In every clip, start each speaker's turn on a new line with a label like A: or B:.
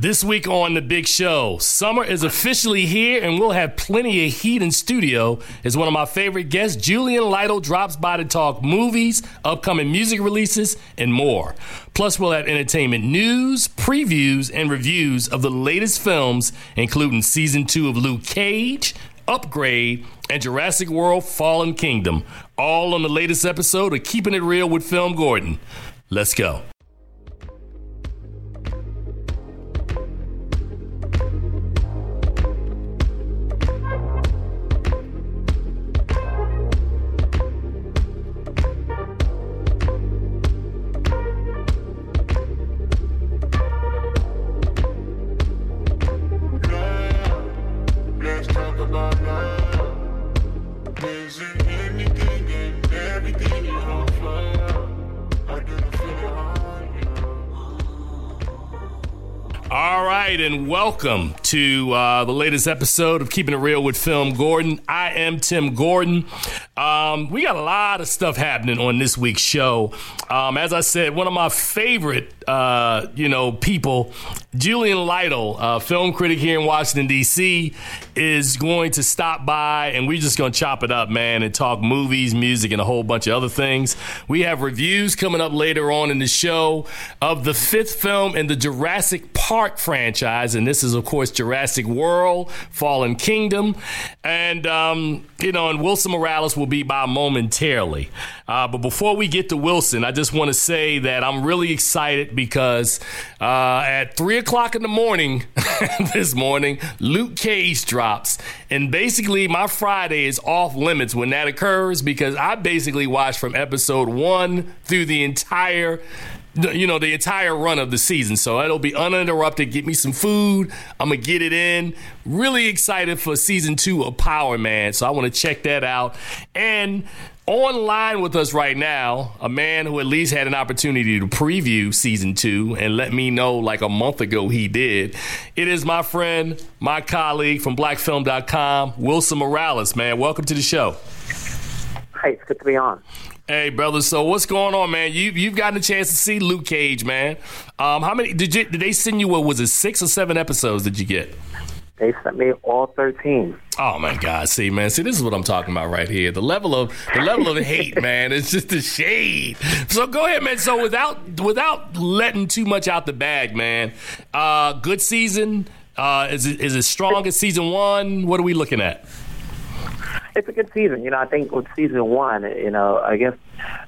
A: This week on The Big Show, summer is officially here and we'll have plenty of heat in studio as one of my favorite guests, Julian Lytle, drops by to talk movies, upcoming music releases, and more. Plus, we'll have entertainment news, previews, and reviews of the latest films, including season two of Luke Cage, Upgrade, and Jurassic World Fallen Kingdom, all on the latest episode of Keeping It Reel with Film Gordon. Let's go. Welcome to uh, the latest episode of Keeping It Reel with Film Gordon. I am Tim Gordon. Um, we got a lot of stuff happening on this week's show. Um, as I said, one of my favorite, uh, you know, people, Julian Lytle, film critic here in Washington D.C., is going to stop by, and we're just going to chop it up, man, and talk movies, music, and a whole bunch of other things. We have reviews coming up later on in the show of the fifth film in the Jurassic Park franchise, and this is, of course, Jurassic World, Fallen Kingdom, and um, you know, and Wilson Morales will be by momentarily. Uh, but before we get to Wilson, I just want to say that I'm really excited because uh, at three o'clock in the morning this morning, Luke Cage drops, and basically my Friday is off limits when that occurs because I basically watched from episode one through the entire you know the entire run of the season. So it'll be uninterrupted. Get me some food. I'm gonna get it in. Really excited for season two of power man so i want to check that out. And online with us right now a man who at least had an opportunity to preview season two and let me know like a month ago he did. It is my friend my colleague from blackfilm.com wilson morales man. Welcome to the show.
B: Hey, it's good to be on.
A: Hey, brother. So what's going on, man? You you've gotten a chance to see Luke Cage, man. Um, how many did you did they send you? What was it? Six or seven episodes did you get?
B: They sent me all 13.
A: Oh my God! See, man. See, this is what I'm talking about right here. The level of the level of hate, man. It's just a shade. So go ahead, man. So without without letting too much out the bag, man. Uh, good season. Uh, is it is it strong as season one? What are we looking at?
B: It's a good season. You know, I think with season one, you know, I guess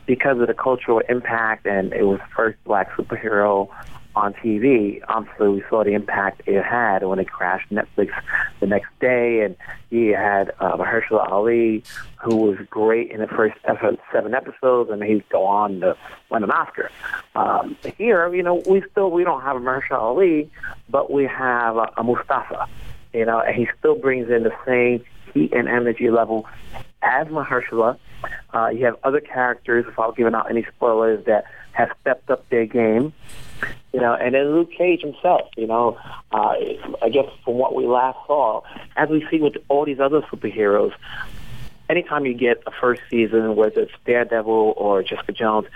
B: because of the cultural impact and it was the first black superhero on TV, obviously we saw the impact it had when it crashed Netflix the next day. And you had uh, Mahershala Ali, who was great in the first seven episodes, and he'd go on to win an Oscar. Um, here, you know, we still we don't have a Mahershala Ali, but we have a, a Mustafa. You know, and he still brings in the same heat and energy level as Mahershala. Uh, you have other characters, without giving out any spoilers, that have stepped up their game. You know, and then Luke Cage himself. You know, uh, I guess from what we last saw, as we see with all these other superheroes, anytime you get a first season, whether it's Daredevil or Jessica Jones,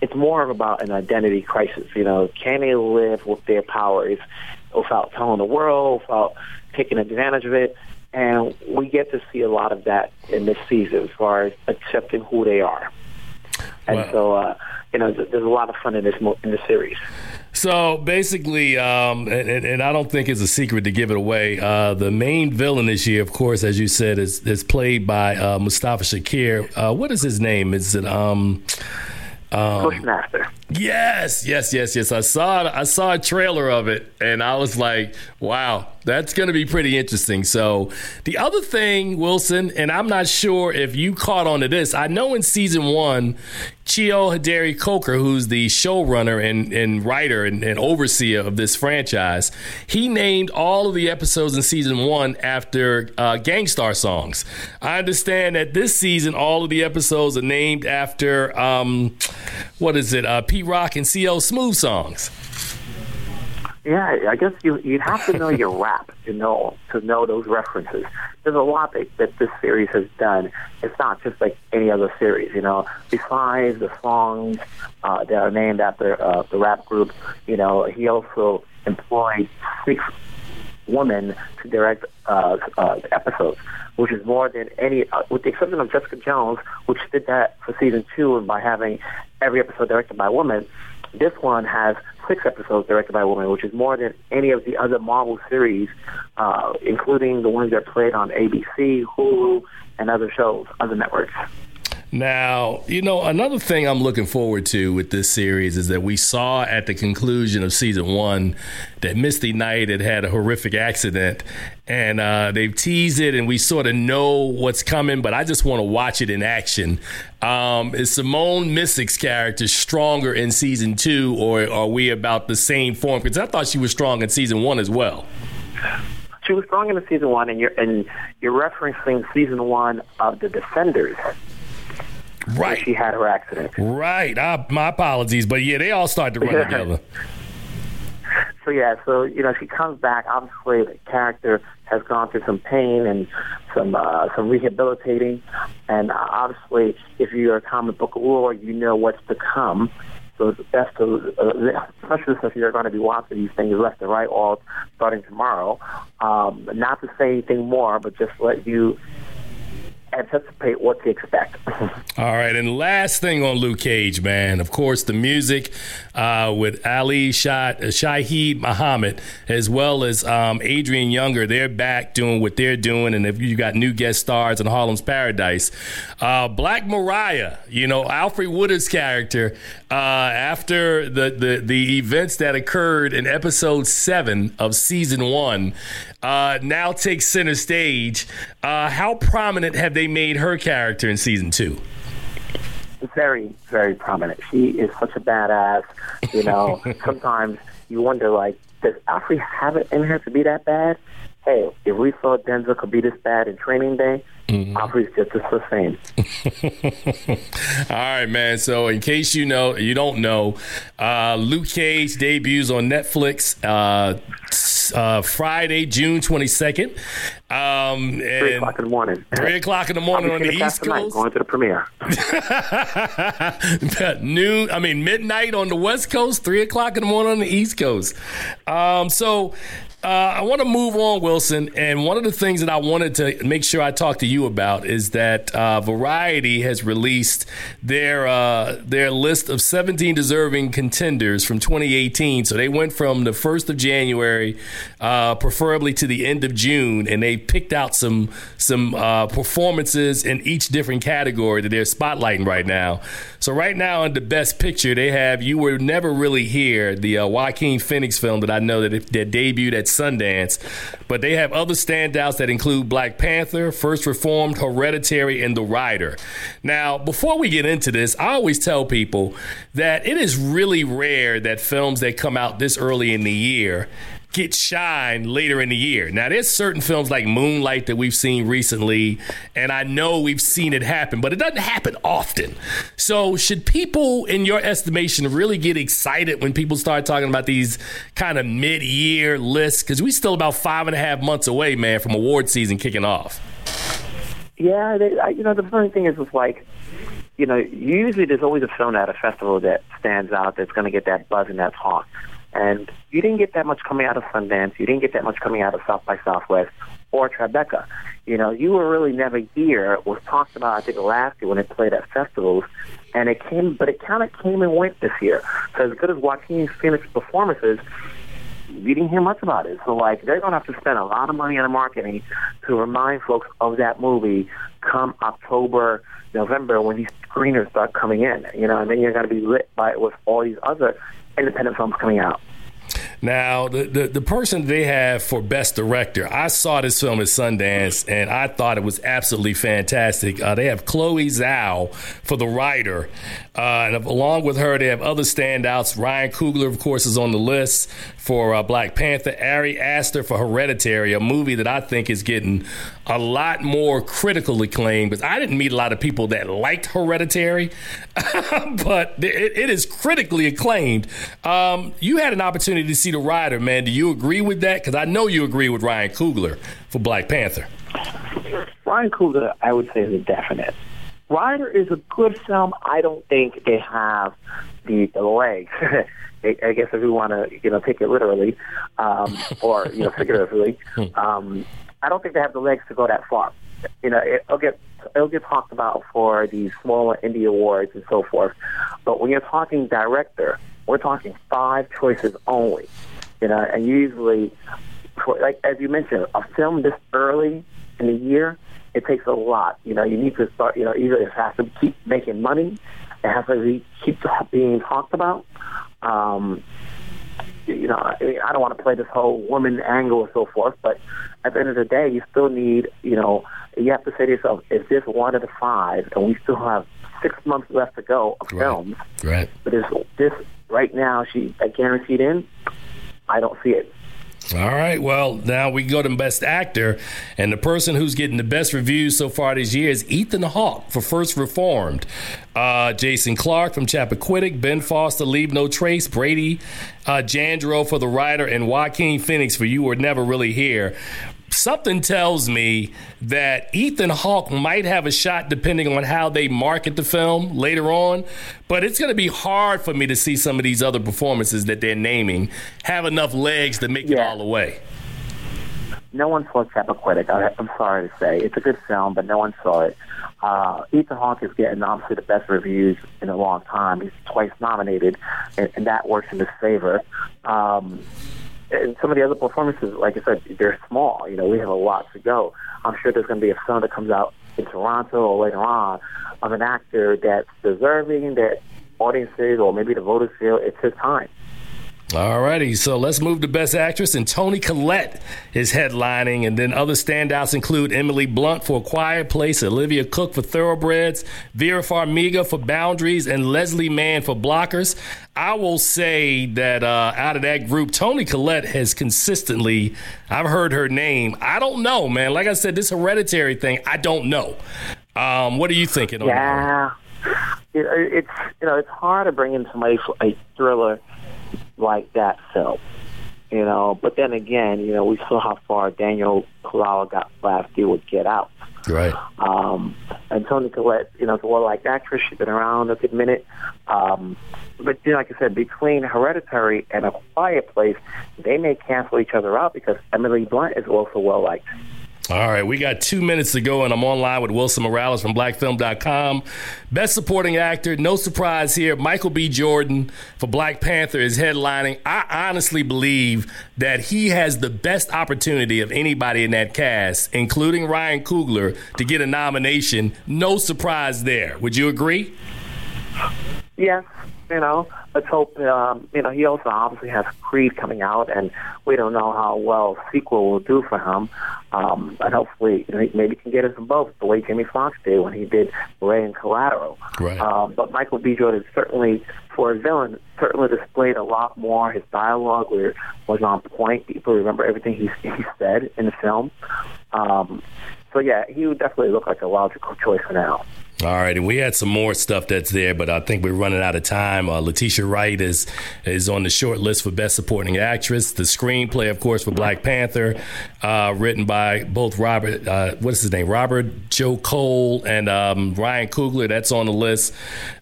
B: it's more of about an identity crisis. You know, can they live with their powers without telling the world, without taking advantage of it? And we get to see a lot of that in this season as far as accepting who they are. And
A: Wow.
B: so, uh, you know, there's a lot of fun in this in this series.
A: So basically, um, and, and- I don't think it's a secret to give it away. Uh, the main villain this year, of course, as you said, is, is played by uh, Mustafa Shakir. Uh, what is his name? Is it um,
B: Bushmaster.
A: Yes, yes, yes, yes. I saw I saw a trailer of it, and I was like, "Wow, that's going to be pretty interesting." So, the other thing, Wilson, and I'm not sure if you caught on to this. I know in season one, Cheo Hodari Coker, who's the showrunner and, and writer and, and overseer of this franchise, he named all of the episodes in season one after uh, Gang Starr songs. I understand that this season, all of the episodes are named after um, what is it? Uh, Pete Rock and CL Smooth songs.
B: Yeah, I guess you you'd have to know your rap to know to know those references. There's a lot that, that this series has done. It's not just like any other series, you know. Besides the songs uh, that are named after uh, the rap group, you know, he also employed six women to direct uh, uh, episodes, which is more than any, uh, with the exception of Jessica Jones, which did that for season two by having every episode directed by a woman. This one has six episodes directed by a woman, which is more than any of the other Marvel series, uh, including the ones that played on ABC, Hulu, and other shows, other networks.
A: Now, you know, another thing I'm looking forward to with this series is that we saw at the conclusion of season one that Misty Knight had had a horrific accident, and uh, they've teased it, and we sort of know what's coming, but I just want to watch it in action. Um, is Simone Missick's character stronger in season two, or are we about the same form? Because I thought she was strong in season one as well.
B: She was strong in the season one, and you're and you're referencing season one of The Defenders.
A: Right.
B: She had her accident.
A: Right. Uh, my apologies, but yeah, they all start to run together.
B: So yeah, so you know, she comes back. Obviously, the character has gone through some pain and some uh, some rehabilitating, and uh, obviously, if you're a comic book lore, you know what's to come. So it's best to, uh, especially since you're going to be watching these things left and right all starting tomorrow. Um, not to say anything more, but just let you anticipate what to expect.
A: All right, and last thing on Luke Cage, man. Of course, the music uh, with Ali Shah, Shaheed Muhammad, as well as um, Adrian Younger. They're back doing what they're doing, and if you got new guest stars in Harlem's Paradise, uh, Black Mariah. You know, Alfre Woodard's character. Uh, after the, the the events that occurred in episode seven of season one, uh, now takes center stage. Uh, how prominent have they made her character in season two?
B: Very, very prominent. She is such a badass. You know, sometimes you wonder, like, does Alfre have it in her to be that bad? Hey, if we saw Denzel could be this bad in Training Day, mm-hmm. Alfre's just the same.
A: All right, man. So, in case you know, you don't know, uh, Luke Cage debuts on Netflix. Uh, uh, Friday, June 22nd.
B: Um, three o'clock in the morning.
A: Three o'clock in the morning on the East Coast.
B: Going to the premiere.
A: Noon, I mean, midnight on the West Coast, three o'clock in the morning on the East Coast. Um, so uh, I want to move on, Wilson. And one of the things that I wanted to make sure I talk to you about is that uh, Variety has released their uh, their list of 17 deserving contenders from 2018. So they went from the first of January, uh, preferably to the end of June, and they picked out some some uh, performances in each different category that they're spotlighting right now. So right now, in the Best Picture, they have "You Were Never Really Here," the uh, Joaquin Phoenix film that I know that, that debuted at Sundance. But they have other standouts that include Black Panther, First Reformed, Hereditary, and The Rider. Now, before we get into this, I always tell people that it is really rare that films that come out this early in the year get shine later in the year. Now, there's certain films like Moonlight that we've seen recently, and I know we've seen it happen, but it doesn't happen often. So, should people, in your estimation, really get excited when people start talking about these kind of mid year lists? Because we're still about five and a half months away, man, from award season kicking off.
B: Yeah, they, I, you know, the funny thing is, it's like, you know, usually there's always a film at a festival that stands out that's going to get that buzz and that talk. And you didn't get that much coming out of Sundance. You didn't get that much coming out of South by Southwest or Tribeca. You know, you were really never here. It was talked about, I think, last year when it played at festivals. And it came, but it kind of came and went this year. So as good as Joaquin Phoenix's performances, you didn't hear much about it. So like they're gonna have to spend a lot of money on marketing to remind folks of that movie come October, November when these screeners start coming in. You know, and then you're gonna be lit by it with all these other independent films coming out.
A: Now, the, the, the person they have for best director, I saw this film at Sundance and I thought it was absolutely fantastic. Uh, they have Chloe Zhao for the Rider, uh, and along with her, they have other standouts. Ryan Coogler, of course, is on the list for uh, Black Panther. Ari Aster for Hereditary, a movie that I think is getting a lot more critical acclaim because I didn't meet a lot of people that liked Hereditary, but it, it is critically acclaimed. Um, you had an opportunity to see The Rider, man. Do you agree with that? Because I know you agree with Ryan Coogler for Black Panther.
B: Ryan Coogler, I would say, is a definite. Rider is a good film. I don't think they have the, the legs. I guess if we want to, you know, take it literally, um, or you know, figuratively, um, I don't think they have the legs to go that far. You know, it'll get it'll get talked about for these smaller indie awards and so forth. But when you're talking director, we're talking five choices only. You know, and usually, like as you mentioned, a film this early in the year, it takes a lot. You know, you need to start. You know, either it has to keep making money, it has to be, keep being talked about. Um, you know, I, mean, I don't want to play this whole woman angle and so forth, but at the end of the day, you still need, you know, you have to say to yourself, is this one of the five, and we still have six months left to go of
A: Right.
B: films,
A: Right.
B: but is this right now she a guaranteed in? I don't see it.
A: All right. Well, now we go to Best Actor, and the person who's getting the best reviews so far this year is Ethan Hawke for First Reformed, uh, Jason Clarke from Chappaquiddick, Ben Foster, Leave No Trace, Brady uh, Jandreau for The Rider, and Joaquin Phoenix for You Were Never Really Here. Something tells me that Ethan Hawke might have a shot depending on how they market the film later on, but it's going to be hard for me to see some of these other performances that they're naming have enough legs to make it all the way.
B: No one saw Chappaquiddick. I, I'm sorry to say, it's a good film, but no one saw it. Uh, Ethan Hawke is getting obviously the best reviews in a long time. He's twice nominated, and, and that works in his favor. Um, and some of the other performances, like I said, they're small. You know, we have a lot to go. I'm sure there's going to be a film that comes out in Toronto or later on of an actor that's deserving that audiences or maybe the voters feel it's his time.
A: All righty, so let's move to Best Actress, and Toni Collette is headlining, and then other standouts include Emily Blunt for A Quiet Place, Olivia Cooke for Thoroughbreds, Vera Farmiga for Boundaries, and Leslie Mann for Blockers. I will say that uh, out of that group, Toni Collette has consistently, I've heard her name. I don't know, man. Like I said, this hereditary thing, I don't know. Um, what are you thinking?
B: Yeah, it, it's you know it's hard to bring in somebody for a thriller like that film, you know. But then again, you know we saw how far Daniel Kaluuya got last year with Get Out.
A: Right.
B: Um, and Toni Collette, you know, is a well-liked actress. She's been around a good minute. Um, but you know, like I said, between Hereditary and A Quiet Place, they may cancel each other out because Emily Blunt is also well-liked.
A: All right, we got two minutes to go, and I'm online with Wilson Morales from BlackFilm.com. Best Supporting Actor, no surprise here. Michael B. Jordan for Black Panther is headlining. I honestly believe that he has the best opportunity of anybody in that cast, including Ryan Coogler, to get a nomination. No surprise there. Would you agree?
B: Yes, you know, let's hope. Um, you know, he also obviously has Creed coming out, and we don't know how well sequel will do for him. Um, and hopefully, you know, he maybe can get us both, the way Jamie Foxx did when he did Ray and Collateral.
A: Right.
B: Um, but Michael B. Jordan is certainly, for a villain, certainly displayed a lot more. His dialogue was, was on point. People remember everything he he said in the film. Um, so yeah, he would definitely look like a logical choice for now.
A: All right, and we had some more stuff that's there, but I think we're running out of time. Uh, Letitia Wright is is on the short list for Best Supporting Actress. The screenplay, of course, for Black Panther, uh, written by both Robert, uh, what is his name, Robert Joe Cole and um, Ryan Coogler. That's on the list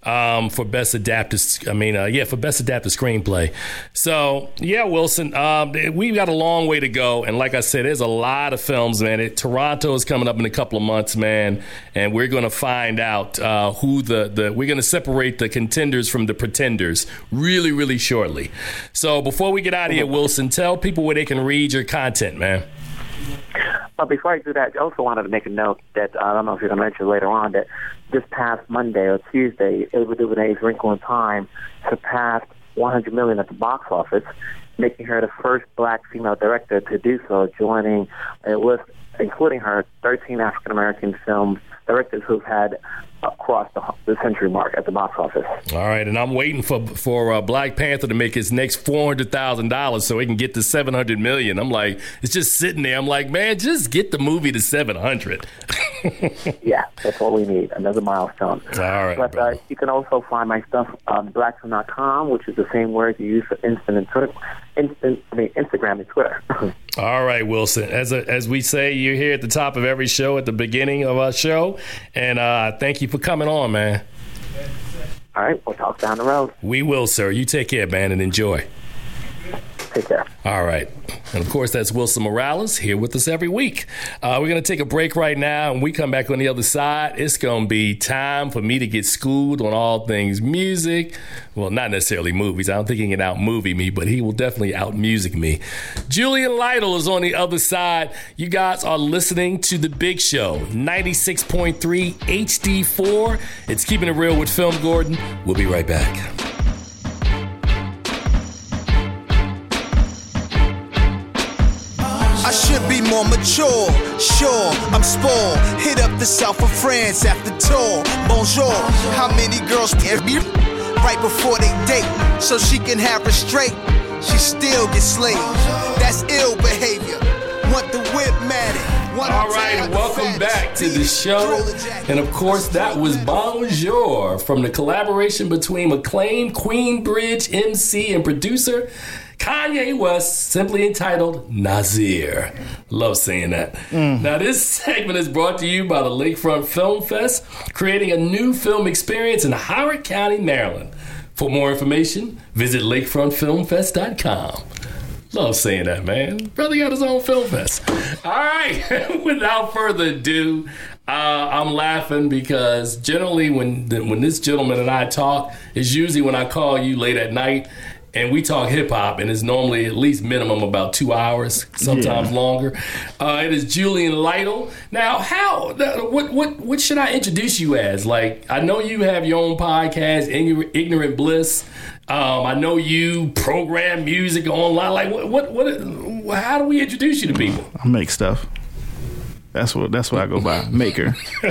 A: um, for Best Adapted. I mean, uh, yeah, for Best Adapted Screenplay. So yeah, Wilson, um, we've got a long way to go, and like I said, there's a lot of films, man. It, Toronto is coming up in a couple of months, man, and we're going to find out uh, who the, the we're going to separate the contenders from the pretenders really, really shortly. So before we get out of here, Wilson, tell people where they can read your content, man.
B: But before I do that, I also wanted to make a note that uh, I don't know if you're going to mention later on that this past Monday or Tuesday, Ava DuVernay's Wrinkle in Time surpassed 100 million at the box office, making her the first black female director to do so, joining a list including her 13 African American film directors who've had crossed the, the century mark at the box office.
A: All right, and I'm waiting for for uh, Black Panther to make his next four hundred thousand dollars so he can get to seven hundred million. I'm like, it's just sitting there. I'm like, man, just get the movie to seven hundred.
B: yeah, that's what we need. Another milestone.
A: All right,
B: But uh, you can also find my stuff on blackfilm.com, which is the same word you use for instant and Twitter, instant, I mean, Instagram and Twitter.
A: All right, Wilson. As a, as we say, you're here at the top of every show at the beginning of our show, and uh, thank you for coming on, man.
B: All right, we'll talk down the road.
A: We will, sir. You take care, man, and enjoy.
B: Take care.
A: All right. And of course, that's Wilson Morales here with us every week. Uh, we're going to take a break right now. And we come back on the other side. It's going to be time for me to get schooled on all things music. Well, not necessarily movies. I don't think he can out movie me, but he will definitely out music me. Julian Lytle is on the other side. You guys are listening to The Big Show, 96.3 HD4. It's Keeping It Reel with Film Gordon. We'll be right back.
C: More mature. Sure, I'm spoiled. Hit up the south of France after tour. Bonjour. How many girls right before they date so she can have her straight? She still gets slayed. That's ill behavior. Want the whip matted.
A: All right,
C: tie
A: and
C: the
A: welcome back to the show. And of course, that was Bonjour from the collaboration between acclaimed Queensbridge MC and producer Kanye West, simply entitled Nasir. Love saying that. Now, this segment is brought to you by the Lakefront Film Fest, creating a new film experience in Howard County, Maryland. For more information, visit lakefrontfilmfest.com. Love saying that, man. Brother got his own film fest. All right. Without further ado, uh, I'm laughing because generally when when this gentleman and I talk, it's usually when I call you late at night and we talk hip hop, and it's normally at least minimum about two hours, sometimes longer. Uh, it is Julian Lytle. Now, how? What what what should I introduce you as? Like, I know you have your own podcast, Ignorant, Ignorant Bliss. Um, I know you program music online. Like, what, what, what? How do we introduce you to people?
D: I make stuff. That's what that's what I go by. Maker.
A: All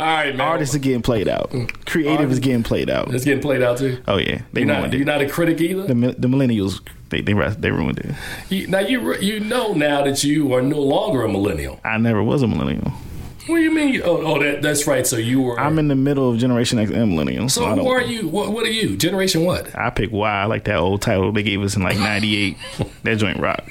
A: right, man.
D: Artists are getting played out. Creative is getting played out.
A: It's getting played out too.
D: Oh yeah, they
A: You're
D: ruined
A: not,
D: it.
A: you're not a critic either.
D: the, the millennials they they they ruined it.
A: You, now you you know now that you are no longer a millennial.
D: I never was a millennial.
A: What do you mean? Oh, oh that, that's right. So you were.
D: I'm in the middle of Generation X and millennial.
A: so
D: I
A: who are you? What, what are you? Generation what?
D: I pick Y. I like that old title they gave us in like '98. that joint rock.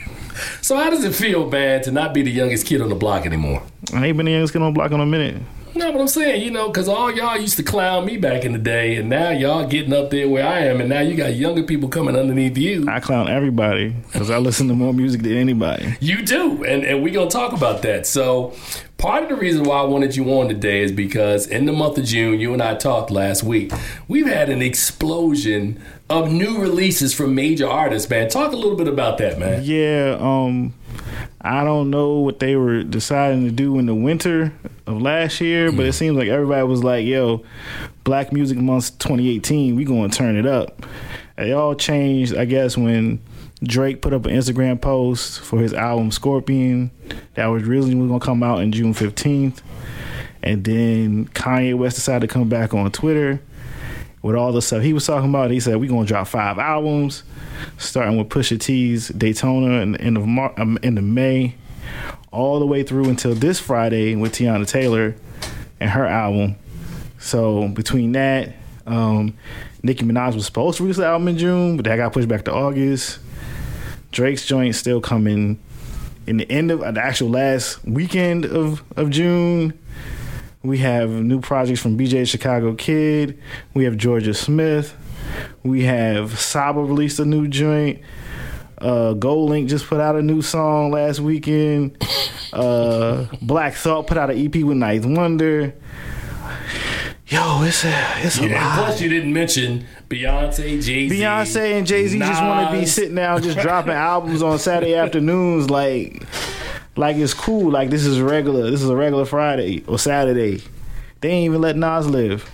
A: So how does it feel, bad, to not be the youngest kid on the block anymore?
D: I ain't been the youngest kid on the block in a minute.
A: No, but I'm saying, you know, because all y'all used to clown me back in the day, and now y'all getting up there where I am, and now you got younger people coming underneath you.
D: I clown everybody because I listen to more music than anybody.
A: You do, and and we're gonna talk about that. So, part of the reason why I wanted you on today is because in the month of June, you and I talked last week. We've had an explosion of new releases from major artists. Man, talk a little bit about that, man.
D: Yeah, um, I don't know what they were deciding to do in the winter of last year, but it seems like everybody was like, "Yo, Black Music Month 2018, we going to turn it up." It all changed, I guess, when Drake put up an Instagram post for his album Scorpion that was originally going to come out in June 15th, and then Kanye West decided to come back on Twitter with all the stuff he was talking about. He said, we're gonna drop five albums, starting with Pusha T's Daytona in the end of Mar- um, end of May, all the way through until this Friday with Teyana Taylor and her album. So between that, um, Nicki Minaj was supposed to release the album in June, but that got pushed back to August. Drake's joint still coming in the end of uh, the actual last weekend of of June. We have new projects from BJ Chicago Kid. We have Jorja Smith. We have Saba released a new joint. Uh, GoldLink just put out a new song last weekend. Uh, Black Thought put out an EP with Ninth Wonder. Yo, it's a it's a lot.
A: plus, you didn't mention Beyonce, Jay Z,
D: Beyonce and Jay Z just want to be sitting down, just dropping albums on Saturday afternoons, like, like it's cool. Like this is regular. This is a regular Friday or Saturday. They ain't even let Nas live.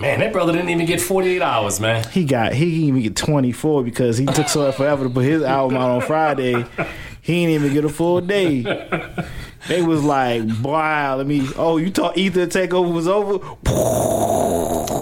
A: Man, that brother didn't even get 48 hours, man.
D: He got he didn't even get 24 because he took so forever to put his album out on Friday. He didn't even get a full day. They was like, wow, let me. Oh, you thought Ether Takeover was over?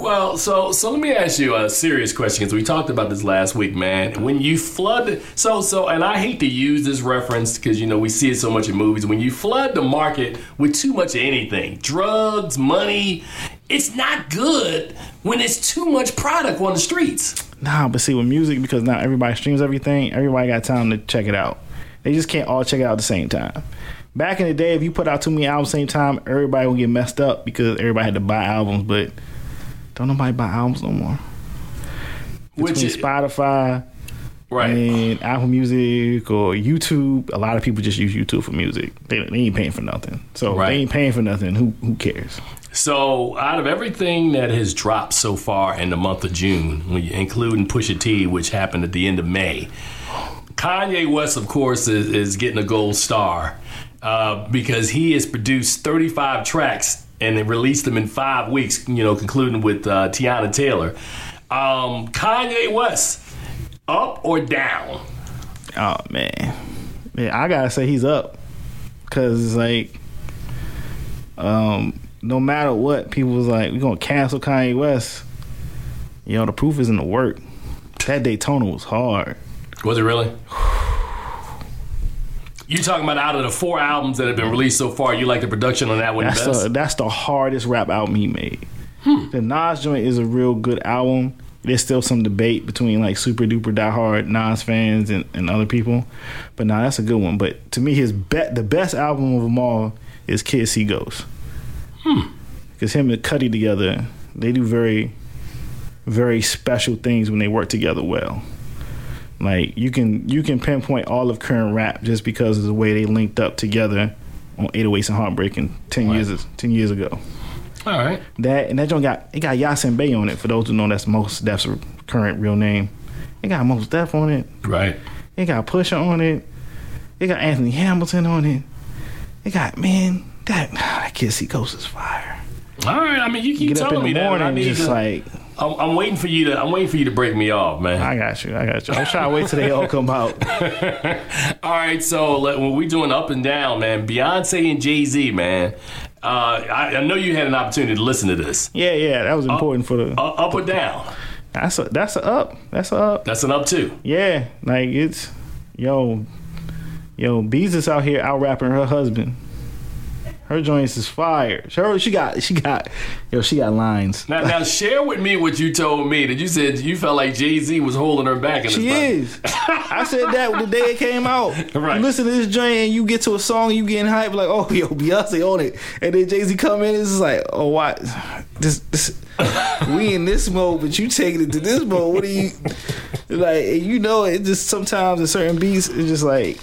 A: Well, so so let me ask you a serious question because we talked about this last week, man. When you flood, so so, and I hate to use this reference because you know we see it so much in movies. When you flood the market with too much of anything, drugs, money, it's not good when it's too much product on the streets.
D: Nah, but see with music because now everybody streams everything. Everybody got time to check it out. They just can't all check it out at the same time. Back in the day, if you put out too many albums at the same time, everybody would get messed up because everybody had to buy albums. But don't nobody buy albums no more.
A: Which
D: Between
A: is,
D: Spotify
A: right?
D: and Apple Music or YouTube, a lot of people just use YouTube for music. They, they ain't paying for nothing. So
A: Right.
D: they ain't paying for nothing. Who who cares?
A: So, out of everything that has dropped so far in the month of June, when you- including Pusha T, which happened at the end of May, Kanye West, of course, is, is getting a gold star uh, because he has produced 35 tracks and they released them in five weeks, you know, concluding with uh, Teyana Taylor. Um, Kanye West, up or down?
D: Oh man, yeah, I gotta say he's up because it's like, um, no matter what, people was like, we're gonna cancel Kanye West. You know, the proof is in the work. That Daytona was hard.
A: Was it really? You talking about out of the four albums that have been released so far, you like the production on that one
D: That's
A: best?
D: the that's the hardest rap album he made. Hmm. The Nas joint is a real good album. There's still some debate between like super duper diehard Nas fans and, and other people, but nah, that's a good one. But to me, his bet the best album of them all is Kid See Ghost. Hmm. Because him and Cudi together, they do very, very special things when they work together well. Like you can you can pinpoint all of current rap just because of the way they linked up together on 808s and Heartbreaking ten
A: Right.
D: years ten years ago.
A: All right.
D: That and that joint got it got Yasin Bey on it. For those who know, that's Mos Def's current real name. It got Most Def on it.
A: Right.
D: It got Pusha on it. It got Anthony Hamilton on it. It got man that that Kid See Ghost is fire.
A: All right. I mean, you keep
D: Get up
A: telling
D: in
A: me that. I need
D: just
A: to,
D: like
A: I'm, I'm waiting for you to. I'm waiting for you to break me off, man.
D: I got you, I got you. I'm trying to wait till they all come out.
A: All right. So let, when we doing up and down, man, Beyonce and Jay Z, man. Uh, I, I know you had an opportunity to listen to this.
D: Yeah, yeah, that was important for the.
A: Uh, up or down?
D: That's a that's a up. That's a up.
A: That's an up too.
D: Yeah, like it's yo, yo, Bees is out here out rapping her husband. Her joints is fire. Her, oh, she got she got yo, she got lines.
A: Now, now share with me what you told me that you said you felt like Jay Z was holding her back. In
D: She is. I said that the day it came out.
A: Right.
D: You listen to this joint and you get to a song, you getting hype like, oh yo, Beyonce on it, and then Jay Z come in, it's like, oh what, this this we in this mode, but you taking it to this mode. What are you like? You know, it just sometimes in certain beats, it's just like.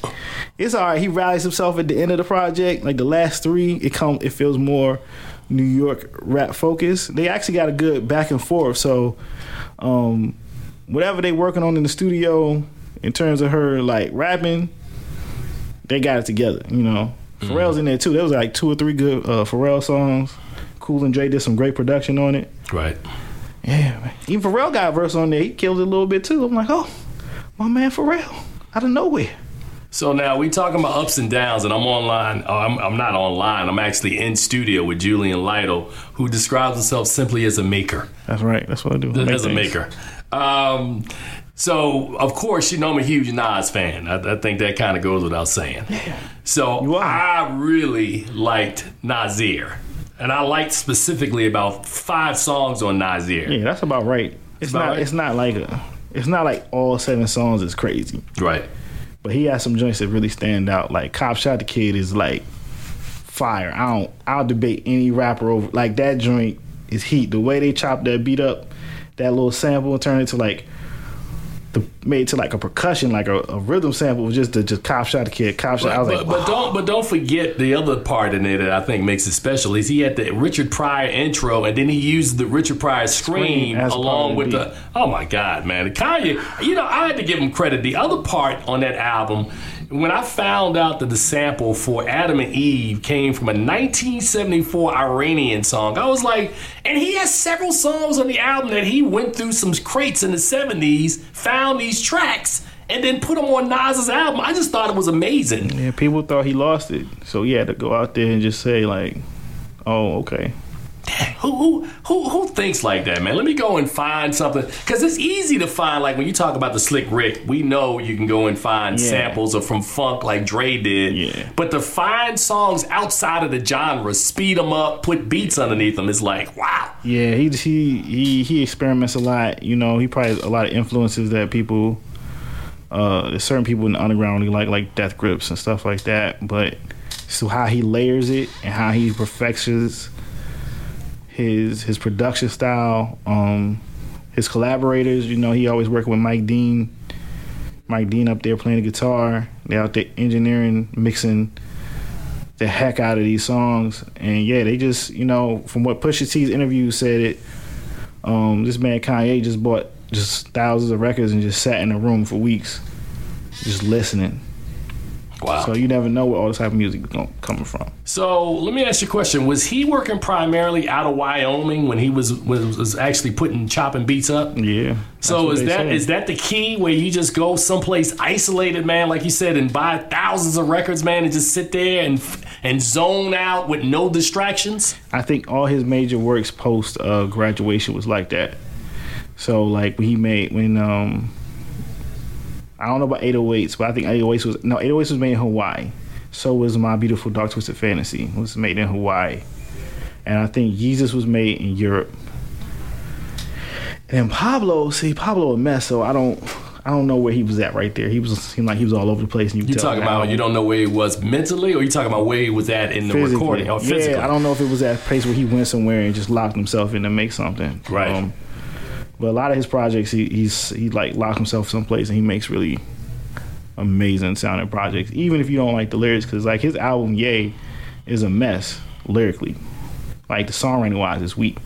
D: It's all right. He rallies himself at the end of the project. Like the last three, it come it feels more New York rap focused. They actually got a good back and forth. So, um, whatever they working on in the studio in terms of her like rapping, they got it together. You know, Pharrell's in there too. There was like two or three good uh, Pharrell songs. Cool and Dre did some great production on it.
A: Right.
D: Yeah, man. even Pharrell got a verse on there. He killed it a little bit too. I'm like, oh, my man Pharrell out of nowhere.
A: So now we talking about ups and downs, and I'm online. Oh, I'm, I'm not online. I'm actually in studio with Julian Lytle, who describes himself simply as a maker.
D: That's right. That's what I do. I
A: as a maker. Um, so of course, you know I'm a huge Nas fan. I, I think that kind of goes without saying. So I really liked Nasir, and I liked specifically about five songs on Nasir.
D: Yeah, that's about right. It's
A: About
D: not.
A: right?
D: It's not like a. It's not like all seven songs is crazy,
A: Right.
D: But he has some joints that really stand out. Like "Cop Shot the Kid" is like fire. I don't. I'll debate any rapper over like that joint is heat. The way they chop that beat up, that little sample and turn it to like the made to like a percussion, like a, a rhythm sample was just the just "Cop Shot the Kid." Cop Shot. I was
A: but,
D: like,
A: but don't but don't forget the other part in it that I think makes it special is he had the Richard Pryor intro and then he used the Richard Pryor scream
D: Scream
A: along with
D: the
A: the oh my god man Kanye you know I had to give him credit the other part on that album when I found out that the sample for Adam and Eve came from a 1974 Iranian song I was like and he has several songs on the album that he went through some crates in the 70s found these tracks and then put them on Nas's album. I just thought it was amazing.
D: yeah, people thought he lost it, so he had to go out there and just say like, "Oh, okay."
A: Who who who who thinks like that, man? Let me go and find something because it's easy to find. Like when you talk about the Slick Rick, we know you can go and find
D: Yeah.
A: samples of from funk like Dre did.
D: Yeah.
A: But to find songs outside of the genre, speed them up, put beats underneath them, is like wow.
D: Yeah, he he he he experiments a lot. You know, he probably has a lot of influences that people, uh, there's certain people in the underground really like like Death Grips and stuff like that. But so how he layers it and how he perfections his his production style, um, his collaborators. You know, he always working with Mike Dean. Mike Dean up there playing the guitar. They out there engineering, mixing the heck out of these songs. And yeah, they just, you know, from what Pusha T's interview said it, um, this man Kanye just bought just thousands of records and just sat in a room for weeks, just listening.
A: Wow.
D: So you never know where all this type of music is gonna- coming from.
A: So let me ask you a question: Was he working primarily out of Wyoming when he was was, was actually putting chopping beats up?
D: Yeah.
A: So is that
D: say.
A: is that the key where you just go someplace isolated, man, like you said, and buy thousands of records, man, and just sit there and and zone out with no distractions?
D: I think all his major works post uh, graduation was like that. So like when he made when um I don't know about 808s, but I think 808s was no 808s was made in Hawaii. So was My Beautiful Dark Twisted Fantasy it was made in Hawaii, and I think Yeezus was made in Europe. And Pablo, see Pablo a mess, so I don't. I don't know where he was at right there. He was seemed like he was all over the place. And you,
A: You talking about you don't know where he was mentally, or you talking about where he was at in the
D: physically.
A: recording or physically?
D: Yeah, I don't know if it was that place where he went somewhere and just locked himself in to make something. Um,
A: Right.
D: But a lot of his projects, he, he's he like locked himself someplace and he makes really amazing sounding projects. Even if you don't like the lyrics, because like his album Ye is a mess lyrically. Like the songwriting wise, is weak,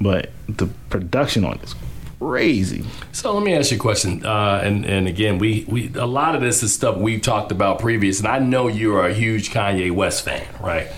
D: but the production on it is crazy.
A: So let me ask you a question, uh, and and again, we we a lot of this is stuff we've talked about previous, and I know you're a huge Kanye West fan, right?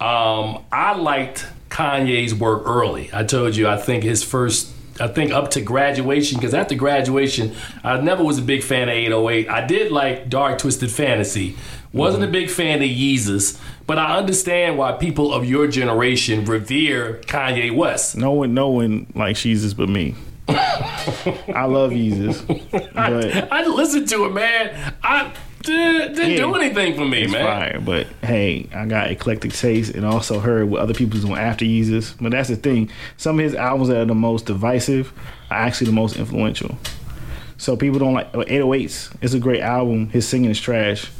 A: Um, I liked Kanye's work early. I told you I think his first. I think up to graduation, because after graduation, I never was a big fan of 808. I did like Dark Twisted Fantasy. Wasn't a mm-hmm. big fan of Yeezus, but I understand why people of your generation revere Kanye West.
D: No one, no one likes Yeezus but me. I love Yeezus, but
A: I listen to it, man. I didn't, didn't do anything for me, man.
D: fire, but hey, I got eclectic taste and also heard what other people's doing after Yeezus. But that's the thing. Some of his albums that are the most divisive are actually the most influential. So people don't like 808s. It's a great album. His singing is trash.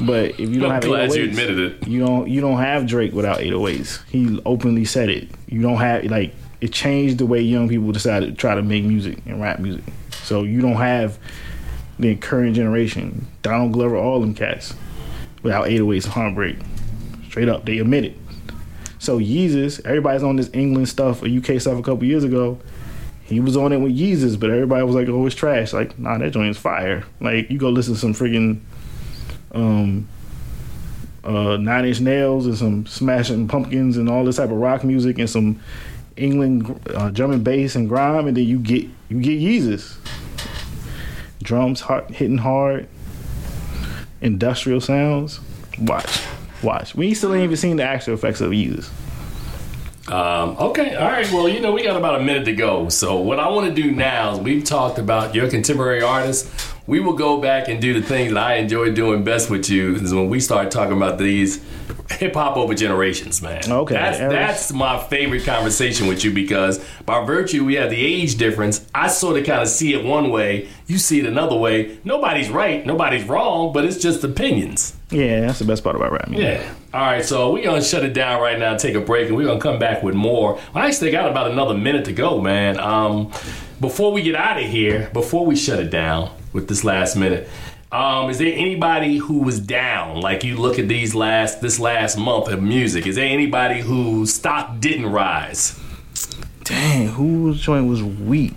D: But if you don't
A: I'm
D: have
A: glad
D: 808s,
A: you oh admitted it.
D: You don't you don't have Drake without 808s. He openly said it. You don't have like it changed the way young people decided to try to make music and rap music. So you don't have the current generation, Donald Glover, all them cats, without 808s and Heartbreak. Straight up, they admit it. So Yeezus, everybody's on this England stuff or UK stuff a couple years ago. He was on it with Yeezus, but everybody was like, "Oh, it's trash." Like, nah, that joint is fire. Like, you go listen to some friggin' um, uh, Nine Inch Nails and some Smashing Pumpkins and all this type of rock music and some England uh, drum and bass and grime, and then you get you get Yeezus. Drums hard, hitting hard, industrial sounds. Watch, watch. We still ain't even seen the actual effects of Yeezus.
A: Um, okay, all right. Well, you know, we got about a minute to go. So, what I want to do now is we've talked about your contemporary artists. We will go back and do the things that I enjoy doing best with you. Is when we start talking about these hip hop over generations, man.
D: Okay,
A: that's that's my favorite conversation with you because by virtue we have the age difference. I sort of kind of see it one way, you see it another way. Nobody's right, nobody's wrong, but it's just opinions.
D: Yeah, that's the best part about rap music.
A: Yeah. All right, so we're to shut it down right now, take a break, and we're to come back with more. I actually got about another minute to go, man. Um, before we get out of here, before we shut it down with this last minute, um, is there anybody who was down? Like you look at these last this last month of music, is there anybody whose stock didn't rise?
D: Dang, whose joint was weak?